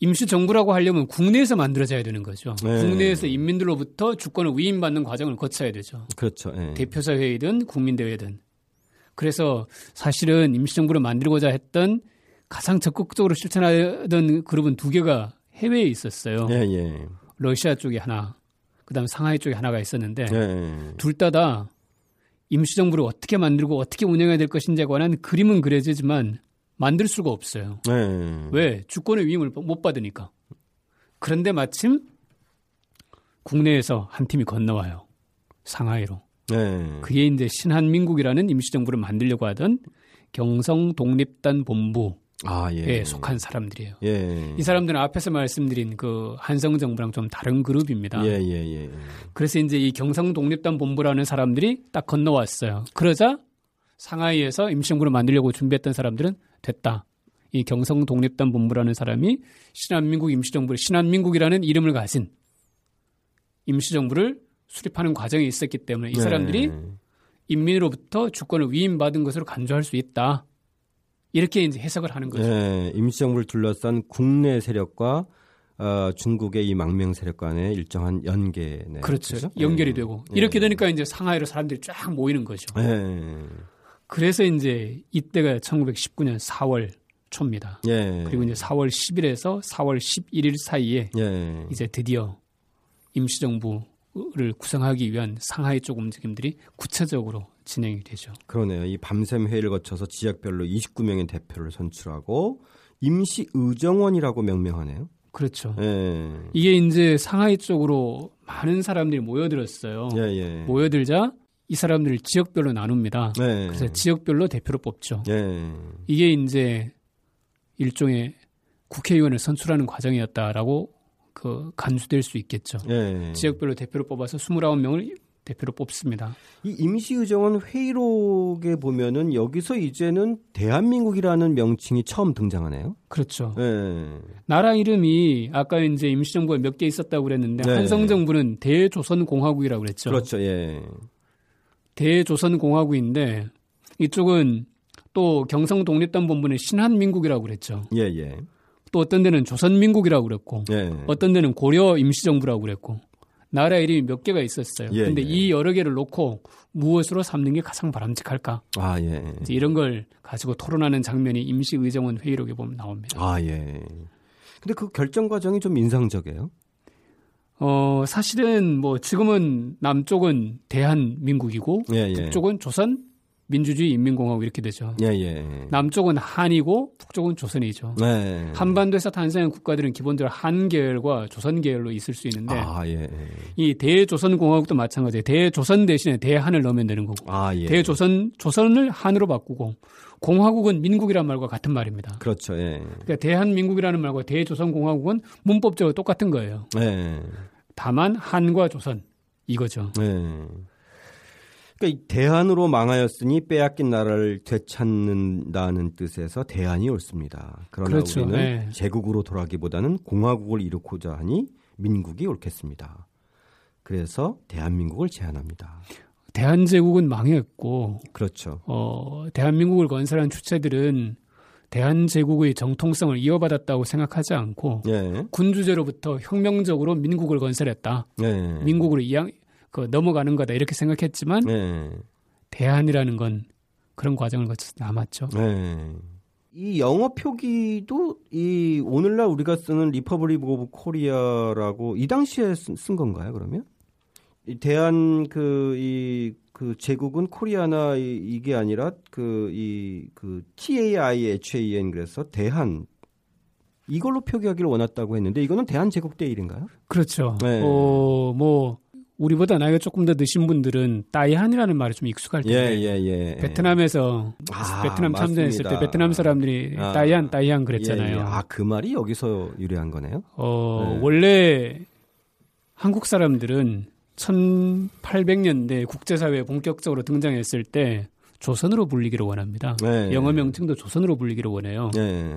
임시정부라고 하려면 국내에서 만들어져야 되는 거죠. 네. 국내에서 인민들로부터 주권을 위임받는 과정을 거쳐야 되죠. 그렇죠. 예. 대표사 회의든 국민대회든. 그래서 사실은 임시정부를 만들고자 했던 가장 적극적으로 실천하던 그룹은 두 개가 해외에 있었어요. 예, 예. 러시아 쪽에 하나, 그다음 상하이 쪽에 하나가 있었는데 예. 둘다다 임시정부를 어떻게 만들고 어떻게 운영해야 될 것인지에 관한 그림은 그려지지만 만들 수가 없어요. 예. 왜? 주권의 위임을 못 받으니까. 그런데 마침 국내에서 한 팀이 건너와요. 상하이로. 예. 그게 이제 신한민국이라는 임시정부를 만들려고 하던 경성 독립단 본부에 아, 예. 속한 사람들이에요. 예. 이 사람들은 앞에서 말씀드린 그 한성 정부랑 좀 다른 그룹입니다. 예, 예, 예. 그래서 이제 이 경성 독립단 본부라는 사람들이 딱 건너왔어요. 그러자 상하이에서 임시정부를 만들려고 준비했던 사람들은 됐다. 이 경성 독립단 본부라는 사람이 신한민국 임시정부를 신한민국이라는 이름을 가진 임시정부를 수립하는 과정이 있었기 때문에 이 사람들이 예. 인민으로부터 주권을 위임받은 것으로 간주할 수 있다. 이렇게 이제 해석을 하는 거죠. 예. 임시정부를 둘러싼 국내 세력과 어, 중국의 이 망명 세력 간의 일정한 연계 네. 그렇죠. 그죠? 연결이 예. 되고 예. 이렇게 되니까 이제 상하이로 사람들이 쫙 모이는 거죠. 예. 그래서 이제 이때가 1919년 4월 초입니다. 예. 그리고 이제 4월 10일에서 4월 11일 사이에 예. 이제 드디어 임시정부 를 구성하기 위한 상하이 쪽 움직임들이 구체적으로 진행이 되죠. 그러네요. 이 밤샘 회의를 거쳐서 지역별로 29명의 대표를 선출하고 임시 의정원이라고 명명하네요. 그렇죠. 예. 이게 이제 상하이 쪽으로 많은 사람들이 모여들었어요. 예, 예. 모여들자 이 사람들을 지역별로 나눕니다. 네. 그래서 지역별로 대표를 뽑죠. 예. 이게 이제 일종의 국회의원을 선출하는 과정이었다라고 그 간수될 수 있겠죠. 예. 지역별로 대표를 뽑아서 29명을 대표로 뽑습니다. 이 임시의정원 회의록에 보면은 여기서 이제는 대한민국이라는 명칭이 처음 등장하네요. 그렇죠. 예. 나라 이름이 아까 이제 임시정부가 몇 개 있었다고 그랬는데 네. 한성정부는 대조선공화국이라고 그랬죠. 그렇죠. 예. 대조선공화국인데 이쪽은 또 경성독립단본부는 신한민국이라고 그랬죠. 예, 예. 또 어떤 데는 조선민국이라고 그랬고 예. 어떤 데는 고려 임시정부라고 그랬고 나라 이름이 몇 개가 있었어요. 예, 근데 예. 이 여러 개를 놓고 무엇으로 삼는 게 가장 바람직할까? 아, 예. 이제 이런 걸 가지고 토론하는 장면이 임시의정원 회의록에 보면 나옵니다. 아, 예. 근데 그 결정 과정이 좀 인상적이에요. 어, 사실은 뭐 지금은 남쪽은 대한민국이고 예, 예. 북쪽은 조선 민주주의 인민공화국 이렇게 되죠. 예, 예. 남쪽은 한이고 북쪽은 조선이죠. 네. 한반도에서 탄생한 국가들은 기본적으로 한 계열과 조선 계열로 있을 수 있는데 아, 예. 이 대조선공화국도 마찬가지예요. 대조선 대신에 대한을 넣으면 되는 거고 아, 예. 대조선 조선을 한으로 바꾸고 공화국은 민국이란 말과 같은 말입니다. 그렇죠. 예. 그러니까 대한민국이라는 말과 대조선공화국은 문법적으로 똑같은 거예요. 예. 다만 한과 조선 이거죠. 예. 그러니까 이 대한으로 망하였으니 빼앗긴 나라를 되찾는다는 뜻에서 대한이 옳습니다. 그러나 그렇죠. 우리는 네. 제국으로 돌아가기보다는 공화국을 이루고자 하니 민국이 옳겠습니다. 그래서 대한민국을 제안합니다. 대한제국은 망했고 그렇죠. 어, 대한민국을 건설한 주체들은 대한제국의 정통성을 이어받았다고 생각하지 않고 예. 군주제로부터 혁명적으로 민국을 건설했다. 예. 민국으로 이양 그 넘어가는 거다 이렇게 생각했지만 예. 대한이라는 건 그런 과정을 거쳐서 남았죠. 네. 이 영어 표기도 이 오늘날 우리가 쓰는 Republic of Korea라고 이 당시에 쓴, 쓴 건가요? 그러면 이 대한 그이그 제국은 코리아나 이, 이게 아니라 그이그 T A I H A N 그래서 대한 이걸로 표기하기를 원했다고 했는데 이거는 대한 제국 때 일인가요? 그렇죠. 네. 어, 뭐 우리보다 나이가 조금 더 드신 분들은 따이한이라는 말이 좀 익숙할 텐데 예 예 예. 베트남에서 아, 베트남 참전했을 때 맞습니다. 베트남 사람들이 아. 따이한 따이한 예, 그랬잖아요. 예. 아그 말이 여기서 유래한 거네요. 어, 네. 원래 한국 사람들은 1800년대 국제사회에 본격적으로 등장했을 때 조선으로 불리기를 원합니다. 네. 영어 명칭도 조선으로 불리기를 원해요. 예.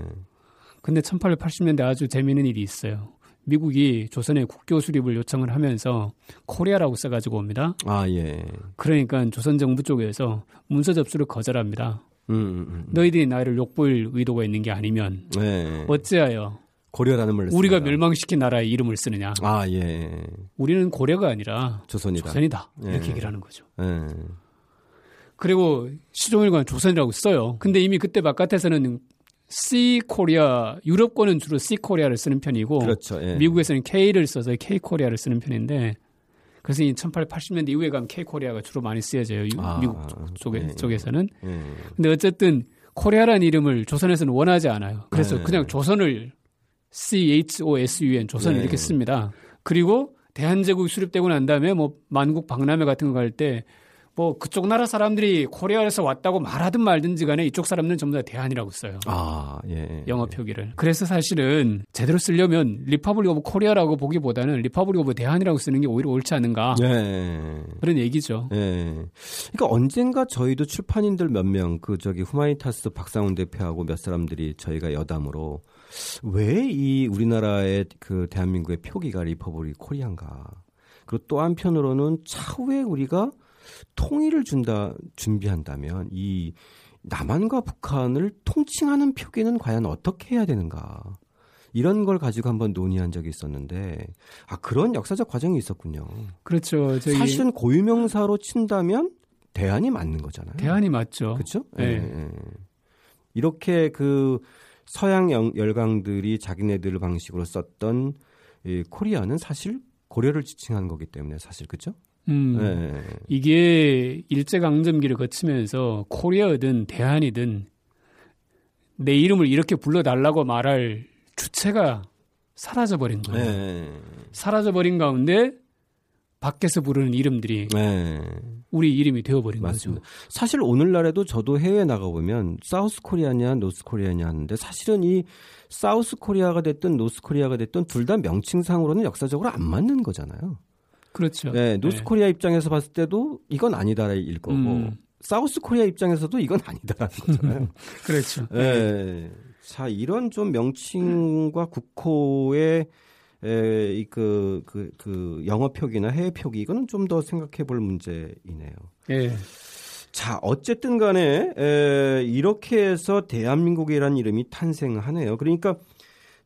근데 1880년대 아주 재미있는 일이 있어요. 미국이 조선의 국교 수립을 요청을 하면서 코리아라고 써가지고 옵니다. 아 예. 그러니까 조선 정부 쪽에서 문서 접수를 거절합니다. 음, 음, 음. 너희들이 나를 욕보일 의도가 있는 게 아니면 네. 어찌하여 고려라는 말을 우리가. 멸망시킨 나라의 이름을 쓰느냐? 아 예. 우리는 고려가 아니라 조선이다. 조선이다. 예. 이렇게 얘기를 하는 거죠. 예. 그리고 시종일관 조선이라고 써요. 근데 이미 그때 바깥에서는 C 코리아 유럽권은 주로 C 코리아를 쓰는 편이고 그렇죠. 예. 미국에서는 K를 써서 K 코리아를 쓰는 편인데 그래서 이 1880년대 이후에 가면 K 코리아가 주로 많이 쓰여져요. 유- 아, 미국 쪽에 예. 쪽에서는. 예. 근데 어쨌든 코리아라는 이름을 조선에서는 원하지 않아요. 그래서 네. 그냥 조선을 C H O S U N 조선 네. 이렇게 씁니다. 그리고 대한제국이 수립되고 난 다음에 뭐 만국 박람회 같은 거 갈 때 뭐 그쪽 나라 사람들이 코리아에서 왔다고 말하든 말든지 간에 이쪽 사람들은 전부 다 대한이라고 써요. 아 예. 영어 표기를. 그래서 사실은 제대로 쓰려면 Republic of Korea라고 보기보다는 Republic of 대한이라고 쓰는 게 오히려 옳지 않은가 예. 그런 얘기죠. 예. 그러니까 언젠가 저희도 출판인들 몇 명 그 저기 후마니타스 박상훈 대표하고 몇 사람들이 저희가 여담으로 왜 이 우리나라의 그 대한민국의 표기가 Republic Korea인가. 그리고 또 한편으로는 차후에 우리가 통일을 준다 준비한다면 이 남한과 북한을 통칭하는 표기는 과연 어떻게 해야 되는가. 이런 걸 가지고 한번 논의한 적이 있었는데 아 그런 역사적 과정이 있었군요. 그렇죠. 저기 사실은 고유명사로 친다면 대안이 맞는 거잖아요. 대한이 맞죠. 그렇죠? 네. 예, 예. 이렇게 그 서양 영- 열강들이 자기네들 방식으로 썼던 이 코리아는 사실 고려를 지칭한 거기 때문에 사실 그렇죠? 음. 예. 이게 일제강점기를 거치면서 코리아든 대한이든 내 이름을 이렇게 불러달라고 말할 주체가 사라져버린 예. 거예요. 예. 사라져버린 가운데 밖에서 부르는 이름들이 네. 우리 이름이 되어버린 맞습니다. 거죠. 사실 오늘날에도 저도 해외에 나가보면 South Korea냐 North Korea냐 하는데 사실은 이 South Korea가 됐든 North Korea가 됐든 둘 다 명칭상으로는 역사적으로 안 맞는 거잖아요. 그렇죠. 네, 노스 네. 코리아 입장에서 봤을 때도 이건 아니다일 거고 음. South Korea 입장에서도 이건 아니다라는 거잖아요. 그렇죠. 네. 자, 이런 좀 명칭과 국호의 에, 그, 그, 그, 영어 표기나 해외 표기, 이거는 좀 더 생각해 볼 문제이네요. 예. 자, 어쨌든 간에, 에, 이렇게 해서 대한민국이라는 이름이 탄생하네요. 그러니까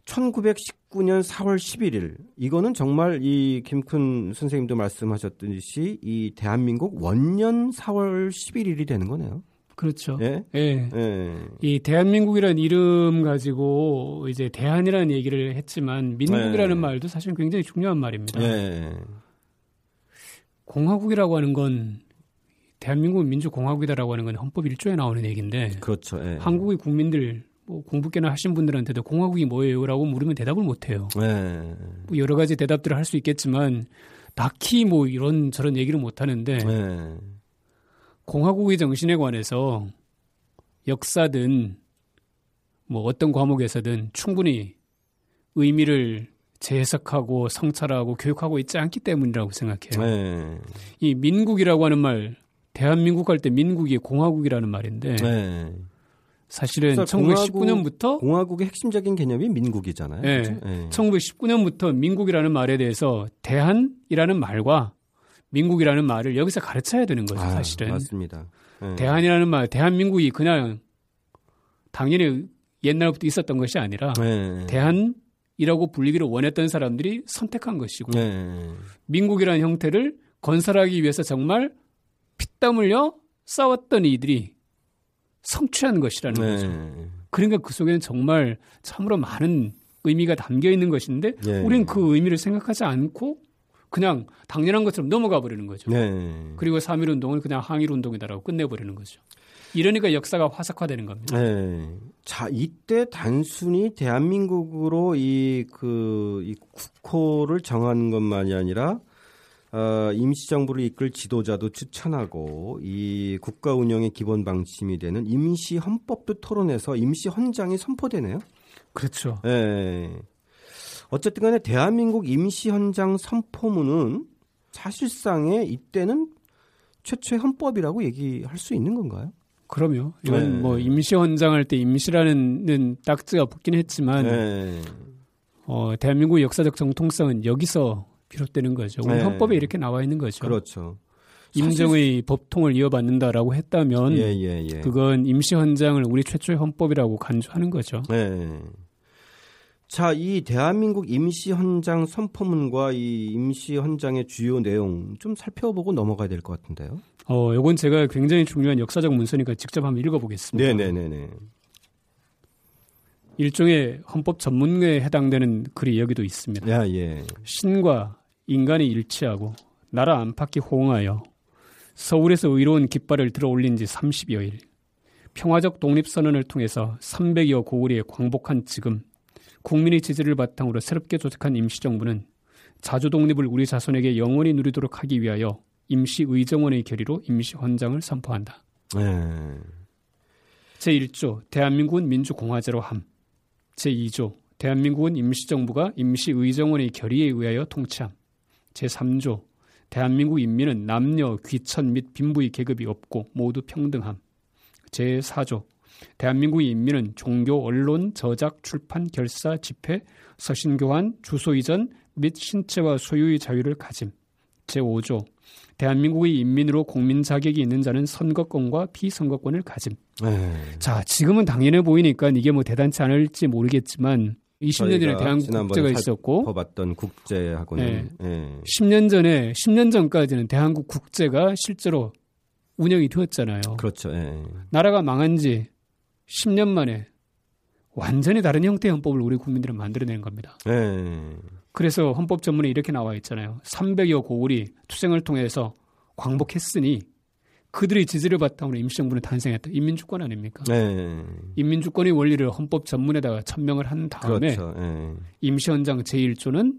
1919년 4월 11일, 이거는 정말 이 김큰 선생님도 말씀하셨듯이 이 대한민국 원년 4월 11일이 되는 거네요. 그렇죠. 예? 예. 예. 이 대한민국이라는 이름 가지고 이제 대한이라는 얘기를 했지만 민국이라는 예. 말도 사실 굉장히 중요한 말입니다. 예. 공화국이라고 하는 건 대한민국은 민주공화국이다라고 하는 건 헌법 1조에 나오는 얘기인데 그렇죠. 예. 한국의 국민들 뭐 공부 꽤나 하신 분들한테도 공화국이 뭐예요라고 물으면 대답을 못 해요. 예. 뭐 여러 가지 대답들을 할 수 있겠지만 딱히 뭐 이런 저런 얘기를 못 하는데 예. 공화국의 정신에 관해서 역사든 뭐 어떤 과목에서든 충분히 의미를 재해석하고 성찰하고 교육하고 있지 않기 때문이라고 생각해요. 네. 이 민국이라고 하는 말, 대한민국 할 때 민국이 공화국이라는 말인데 네. 사실은 1919년부터 공화국, 의 핵심적인 개념이 민국이잖아요. 네. 네. 1919년부터 민국이라는 말에 대해서 대한이라는 말과 민국이라는 말을 여기서 가르쳐야 되는 거죠, 아, 사실은. 맞습니다. 네. 대한이라는 말, 대한민국이 그냥 당연히 옛날부터 있었던 것이 아니라 네. 대한이라고 불리기를 원했던 사람들이 선택한 것이고 네. 민국이라는 형태를 건설하기 위해서 정말 피땀 흘려 싸웠던 이들이 성취한 것이라는 네. 거죠. 그러니까 그 속에는 정말 참으로 많은 의미가 담겨 있는 것인데 네. 우리는 그 의미를 생각하지 않고 그냥 당연한 것처럼 넘어가 버리는 거죠. 네. 그리고 3.1 운동을 그냥 항일 운동이다라고 끝내버리는 거죠. 이러니까 역사가 화석화되는 겁니다. 네. 자, 이때 단순히 대한민국으로 이, 그, 이 국호를 정하는 것만이 아니라 어, 임시정부를 이끌 지도자도 추천하고 이 국가 운영의 기본 방침이 되는 임시 헌법도 토론해서 임시 헌장이 선포되네요. 그렇죠. 네. 어쨌든 간에 대한민국 임시 헌장 선포문은 사실상의 이때는 최초의 헌법이라고 얘기할 수 있는 건가요? 그럼요. 이건 네. 뭐 임시 헌장 할 때 임시라는 딱지가 붙긴 했지만 네. 어, 대한민국 역사적 정통성은 여기서 비롯되는 거죠. 우리 네. 헌법에 이렇게 나와 있는 거죠. 그렇죠. 임정의 법통을 이어받는다라고 했다면 예, 예, 예. 그건 임시 헌장을 우리 최초의 헌법이라고 간주하는 거죠. 네. 자, 이 대한민국 임시 헌장 선포문과 이 임시 헌장의 주요 내용 좀 살펴보고 넘어가야 될 것 같은데요. 어, 요건 제가 굉장히 중요한 역사적 문서니까 직접 한번 읽어 보겠습니다. 네 네네네. 일종의 헌법 전문가에 해당되는 글이 여기도 있습니다. 야, 예. 신과 인간이 일치하고 나라 안팎이 호응하여 서울에서 의로운 깃발을 들어 올린 지 30여일 평화적 독립선언을 통해서 300여 고을에 광복한 지금 국민의 지지를 바탕으로 새롭게 조직한 임시정부는 자주 독립을 우리 자손에게 영원히 누리도록 하기 위하여 임시 의정원의 결의로 임시 헌장을 선포한다. 네. 제1조 대한민국은 민주공화제로 함. 제2조 대한민국은 임시정부가 임시 의정원의 결의에 의하여 통치함. 제3조 대한민국 인민은 남녀, 귀천 및 빈부의 계급이 없고 모두 평등함. 제4조 대한민국의 인민은 종교, 언론, 저작, 출판, 결사, 집회, 서신 교환, 주소 이전 및 신체와 소유의 자유를 가짐. 제5조 대한민국의 인민으로 국민 자격이 있는 자는 선거권과 피선거권을 가짐. 에이. 네. 자, 지금은 당연해 보이니까 이게 뭐 대단치 않을지 모르겠지만 20년 전에 대한국 국제가 있었고 뽑았던 국제하고는 네. 네. 10년 전에 10년 전까지는 대한국 국제가 실제로 운영이 되었잖아요. 그렇죠. 네. 나라가 망한 지 10년 만에 완전히 다른 형태의 헌법을 우리 국민들은 만들어낸 겁니다. 네. 그래서 헌법 전문에 이렇게 나와 있잖아요. 300여 고을이 투쟁을 통해서 광복했으니 그들의 지지를 바탕으로 임시정부는 탄생했다. 인민주권 아닙니까? 네. 인민주권의 원리를 헌법 전문에다가 천명을 한 다음에 그렇죠. 네. 임시헌장 제1조는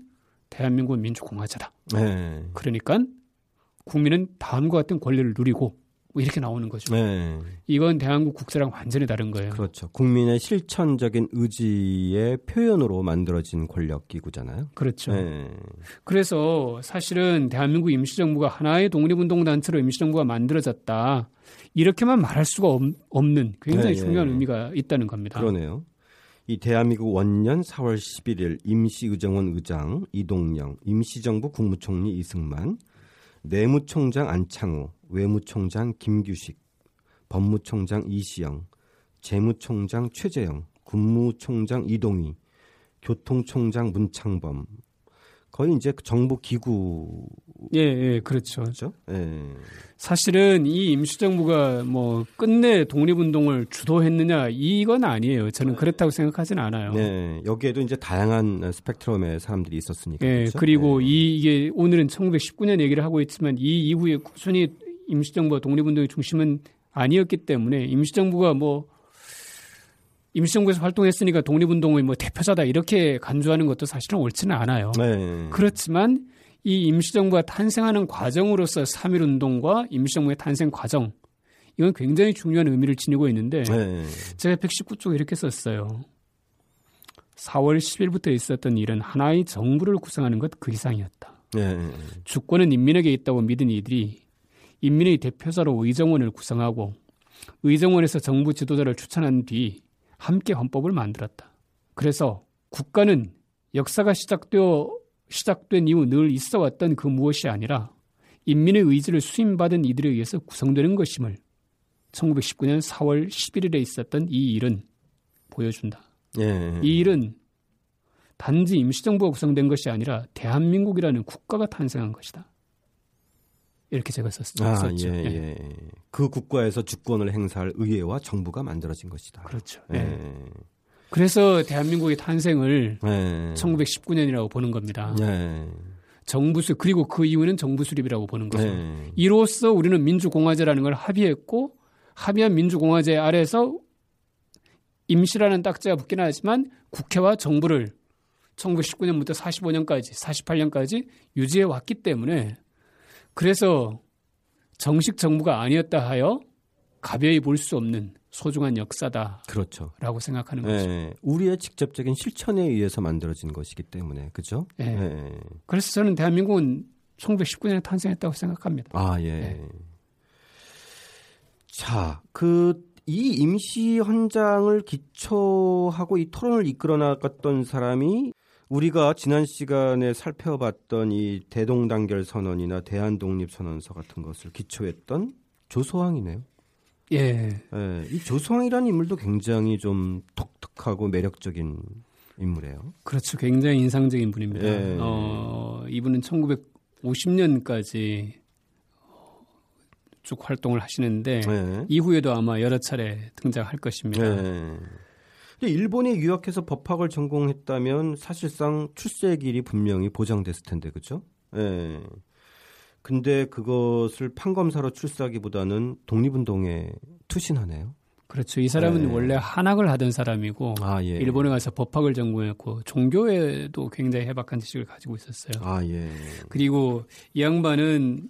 대한민국은 민주공화제다. 네. 그러니까 국민은 다음과 같은 권리를 누리고 뭐 이렇게 나오는 거죠. 네. 이건 대한민국 국세랑 완전히 다른 거예요. 그렇죠. 국민의 실천적인 의지의 표현으로 만들어진 권력 기구잖아요. 그렇죠. 네. 그래서 사실은 대한민국 임시정부가 하나의 독립운동단체로 임시정부가 만들어졌다. 이렇게만 말할 수가 없, 는 굉장히 네, 중요한 네. 의미가 있다는 겁니다. 그러네요. 이 대한민국 원년 4월 11일 임시의정원 의장 이동영, 임시정부 국무총리 이승만, 내무총장 안창호, 외무총장 김규식, 법무총장 이시영, 재무총장 최재형, 국무총장 이동희, 교통총장 문창범. 거의 이제 그 정부 기구 예, 예, 그렇죠. 죠 예. 사실은 이 임시정부가 뭐 끝내 독립운동을 주도했느냐 이건 아니에요. 저는 그렇다고 생각하지는 않아요. 네, 여기에도 이제 다양한 스펙트럼의 사람들이 있었으니까. 예, 그렇죠? 그리고 네. 이 이게 오늘은 1919년 얘기를 하고 있지만 이 이후에 꾸준히 임시정부가 독립운동의 중심은 아니었기 때문에 임시정부가 뭐 임시정부에서 활동했으니까 독립운동의 뭐 대표자다 이렇게 간주하는 것도 사실은 옳지는 않아요. 네. 그렇지만 이 임시정부가 탄생하는 과정으로서 3.1운동과 임시정부의 탄생 과정 이건 굉장히 중요한 의미를 지니고 있는데 네. 제가 119쪽에 이렇게 썼어요. 4월 10일부터 있었던 일은 하나의 정부를 구성하는 것 그 이상이었다. 네. 주권은 인민에게 있다고 믿은 이들이 인민의 대표자로 의정원을 구성하고 의정원에서 정부 지도자를 추천한 뒤 함께 헌법을 만들었다. 그래서 국가는 역사가 시작되어 시작된 이후 늘 있어 왔던 그 무엇이 아니라 인민의 의지를 수임받은 이들에 의해서 구성되는 것임을 1919년 4월 11일에 있었던 이 일은 보여준다. 네. 이 일은 단지 임시정부가 구성된 것이 아니라 대한민국이라는 국가가 탄생한 것이다. 이렇게 제가 썼, 아, 썼죠. 예, 예. 예. 그 국가에서 주권을 행사할 의회와 정부가 만들어진 것이다. 그렇죠. 예. 예. 그래서 대한민국의 탄생을 예. 1919년이라고 보는 겁니다. 예. 정부수 그리고 그 이후는 정부 수립이라고 보는 거죠. 예. 이로써 우리는 민주공화제라는 걸 합의했고 합의한 민주공화제 아래서 임시라는 딱지가 붙긴 하지만 국회와 정부를 1919년부터 45년까지 48년까지 유지해 왔기 때문에 그래서 정식 정부가 아니었다 하여 가벼이 볼 수 없는 소중한 역사다라고 그렇죠. 생각하는 거죠. 예. 우리의 직접적인 실천에 의해서 만들어진 것이기 때문에 그죠? 예. 예. 그래서 저는 대한민국은 1919년에 탄생했다고 생각합니다. 아, 예. 네. 자, 그, 이 임시 헌장을 기초하고 이 토론을 이끌어 나갔던 사람이 우리가 지난 시간에 살펴봤던 이 대동단결 선언이나 대한독립 선언서 같은 것을 기초했던 조소왕이네요. 예. 예, 이 조소왕이라는 인물도 굉장히 좀 독특하고 매력적인 인물이에요. 그렇죠. 굉장히 인상적인 분입니다. 예. 어, 이분은 1950년까지 쭉 활동을 하시는데 예. 이후에도 아마 여러 차례 등장할 것입니다. 예. 근데 일본에 유학해서 법학을 전공했다면 사실상 출세의 길이 분명히 보장됐을 텐데 그죠? 예. 근데 그것을 판검사로 출세하기보다는 독립운동에 투신하네요. 그렇죠. 이 사람은 네. 원래 한학을 하던 사람이고 아 예. 일본에 가서 법학을 전공했고 종교에도 굉장히 해박한 지식을 가지고 있었어요. 아 예. 그리고 이 양반은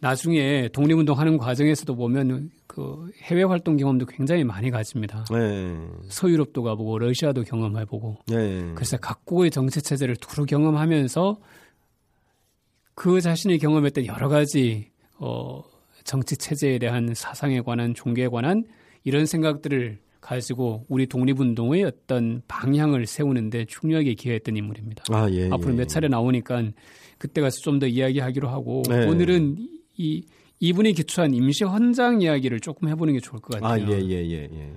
나중에 독립운동 하는 과정에서도 보면 그 해외 활동 경험도 굉장히 많이 가집니다. 예. 서유럽도 가보고 러시아도 경험해보고 예. 그래서 각국의 정치 체제를 두루 경험하면서 그 자신이 경험했던 여러 가지 어, 정치 체제에 대한 사상에 관한 종교에 관한 이런 생각들을 가지고 우리 독립운동의 어떤 방향을 세우는데 중요하게 기여했던 인물입니다. 아 예. 앞으로 예. 몇 차례 나오니까 그때 가서 좀 더 이야기하기로 하고 네. 오늘은 이 이분이 기초한 임시 헌장 이야기를 조금 해보는 게 좋을 것아 같아요. 예예 예 예.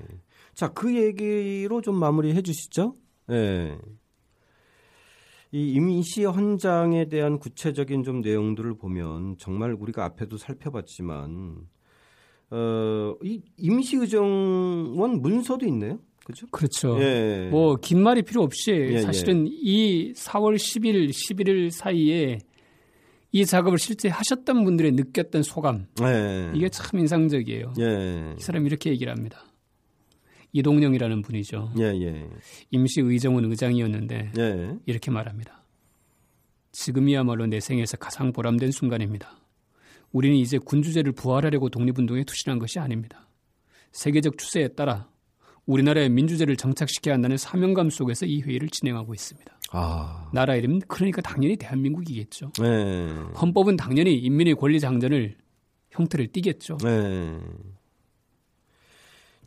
자 그 얘기로 좀 마무리해 주시죠. 예. 이 임시 헌장에 대한 구체적인 좀 내용들을 보면 정말 우리가 앞에도 살펴봤지만 어, 이 임시 의정원 문서도 있네요. 그죠? 그렇죠. 예. 뭐긴 말이 필요 없이 예, 사실은 이 4월 10일, 11일 사이에 이 작업을 실제 하셨던 분들의 느꼈던 소감 예. 이게 참 인상적이에요. 예. 이 사람이 이렇게 얘기를 합니다. 이동영이라는 분이죠. 예, 예. 임시 의정원 의장이었는데 예. 이렇게 말합니다. 지금이야말로 내 생에서 가장 보람된 순간입니다. 우리는 이제 군주제를 부활하려고 독립운동에 투신한 것이 아닙니다. 세계적 추세에 따라 우리나라의 민주제를 정착시켜야 한다는 사명감 속에서 이 회의를 진행하고 있습니다. 아. 나라 이름 그러니까 당연히 대한민국이겠죠. 네. 헌법은 당연히 인민의 권리 장전을 형태를 띠겠죠. 네.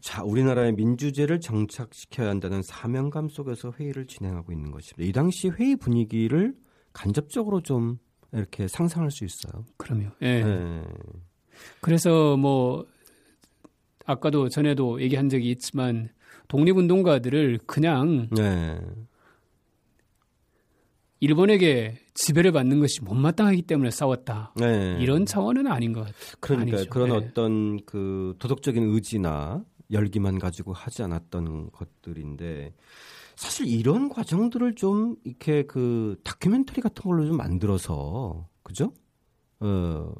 자, 우리나라의 민주제를 정착시켜야 한다는 사명감 속에서 회의를 진행하고 있는 것입니다. 이 당시 회의 분위기를 간접적으로 좀 이렇게 상상할 수 있어요. 그럼요. 예. 네. 그래서 뭐 아까도 전에도 얘기한 적이 있지만 독립운동가들을 그냥 네. 일본에게 지배를 받는 것이 못마땅하기 때문에 싸웠다. 네. 이런 차원은 아닌 것 같아요. 그러니까 아니죠. 그런 네. 어떤 그 도덕적인 의지나 열기만 가지고 하지 않았던 것들인데 사실 이런 과정들을 좀 이렇게 그 다큐멘터리 같은 걸로 좀 만들어서 그죠? 어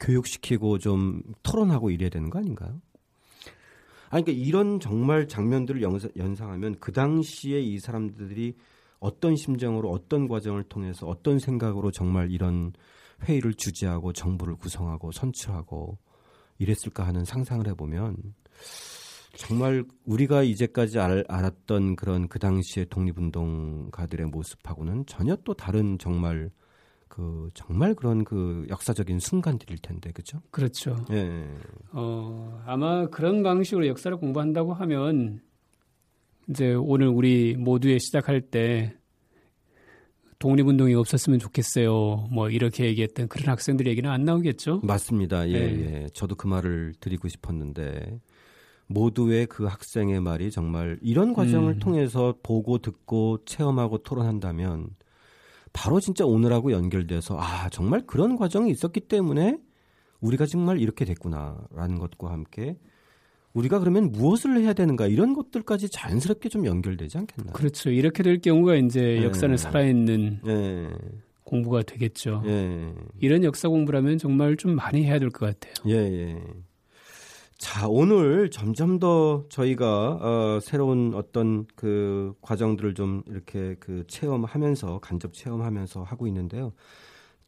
교육시키고 좀 토론하고 이래야 되는 거 아닌가요? 아니 그러니까 이런 정말 장면들을 연상, 연상 하면 그 당시에 이 사람들이 어떤 심정으로 어떤 과정을 통해서 어떤 생각으로 정말 이런 회의를 주재하고 정부를 구성하고 선출하고 이랬을까 하는 상상을 해보면 정말 우리가 이제까지 알, 알았던 그런 그 당시의 독립운동가들의 모습하고는 전혀 또 다른 정말 그 정말 그런 그 역사적인 순간들일 텐데 그죠? 그렇죠. 예. 어 아마 그런 방식으로 역사를 공부한다고 하면 이제 오늘 우리 모두에 시작할 때 독립운동이 없었으면 좋겠어요. 뭐 이렇게 얘기했던 그런 학생들 얘기는 안 나오겠죠? 맞습니다. 예, 네. 예. 저도 그 말을 드리고 싶었는데 모두의 그 학생의 말이 정말 이런 과정을 음. 통해서 보고 듣고 체험하고 토론한다면 바로 진짜 오늘하고 연결돼서 아 정말 그런 과정이 있었기 때문에 우리가 정말 이렇게 됐구나라는 것과 함께 우리가 그러면 무엇을 해야 되는가 이런 것들까지 자연스럽게 좀 연결되지 않겠나? 그렇죠. 이렇게 될 경우가 이제 네. 역사는 살아있는 네. 공부가 되겠죠. 네. 이런 역사 공부라면 정말 좀 많이 해야 될 것 같아요. 예, 예. 자, 오늘 점점 더 저희가 어, 새로운 어떤 그 과정들을 좀 이렇게 그 체험하면서 간접 체험하면서 하고 있는데요.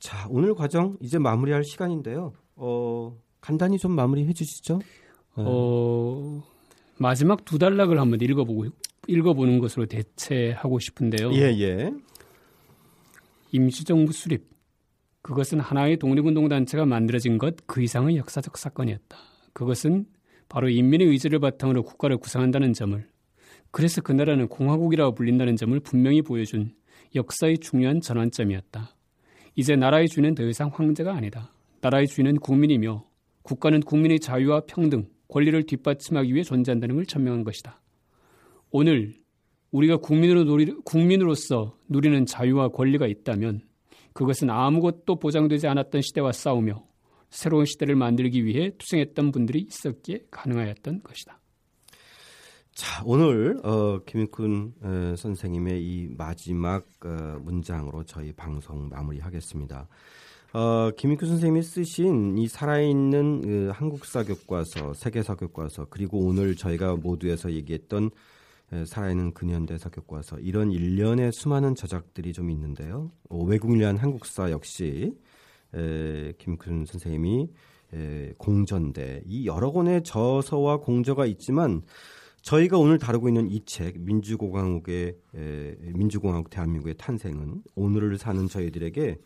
자, 오늘 과정 이제 마무리할 시간인데요. 어, 간단히 좀 마무리해 주시죠. 네. 어, 마지막 두 단락을 한번 읽어보고 읽어보는 것으로 대체하고 싶은데요. 예, 예. 임시정부 수립. 그것은 하나의 독립운동단체가 만들어진 것 그 이상의 역사적 사건이었다. 그것은 바로 인민의 의지를 바탕으로 국가를 구성한다는 점을 그래서 그 나라는 공화국이라고 불린다는 점을 분명히 보여준 역사의 중요한 전환점이었다. 이제 나라의 주인은 더 이상 황제가 아니다. 나라의 주인은 국민이며 국가는 국민의 자유와 평등, 권리를 뒷받침하기 위해 존재한다는 걸 천명한 것이다. 오늘 우리가 국민으로 누리, 국민으로서 누리는 자유와 권리가 있다면 그것은 아무것도 보장되지 않았던 시대와 싸우며 새로운 시대를 만들기 위해 투쟁했던 분들이 있었기에 가능하였던 것이다. 자, 오늘 어, 김익훈 어, 선생님의 이 마지막 어, 문장으로 저희 방송 마무리하겠습니다. 어, 김익훈 선생님이 쓰신 이 살아있는 그 한국사 교과서, 세계사 교과서, 그리고 오늘 저희가 모두에서 얘기했던 에, 살아있는 근현대사 교과서 이런 일련의 수많은 저작들이 좀 있는데요. 어, 외국을 위한 한국사 역시 에, 김근 선생님이 에, 공전대 이 여러 권의 저서와 공저가 있지만 저희가 오늘 다루고 있는 이 책 민주공화국의 에, 민주공화국 대한민국의 탄생은 오늘을 사는 저희들에게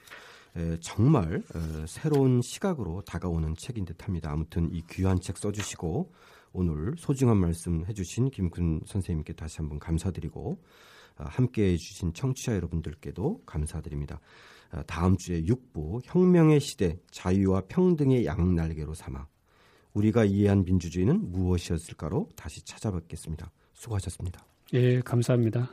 에, 정말 에, 새로운 시각으로 다가오는 책인 듯합니다. 아무튼 이 귀한 책 써주시고 오늘 소중한 말씀 해주신 김근 선생님께 다시 한번 감사드리고 아, 함께해 주신 청취자 여러분들께도 감사드립니다. 아, 다음 주에 6부 혁명의 시대 자유와 평등의 양날개로 삼아 우리가 이해한 민주주의는 무엇이었을까로 다시 찾아뵙겠습니다. 수고하셨습니다. 예, 감사합니다.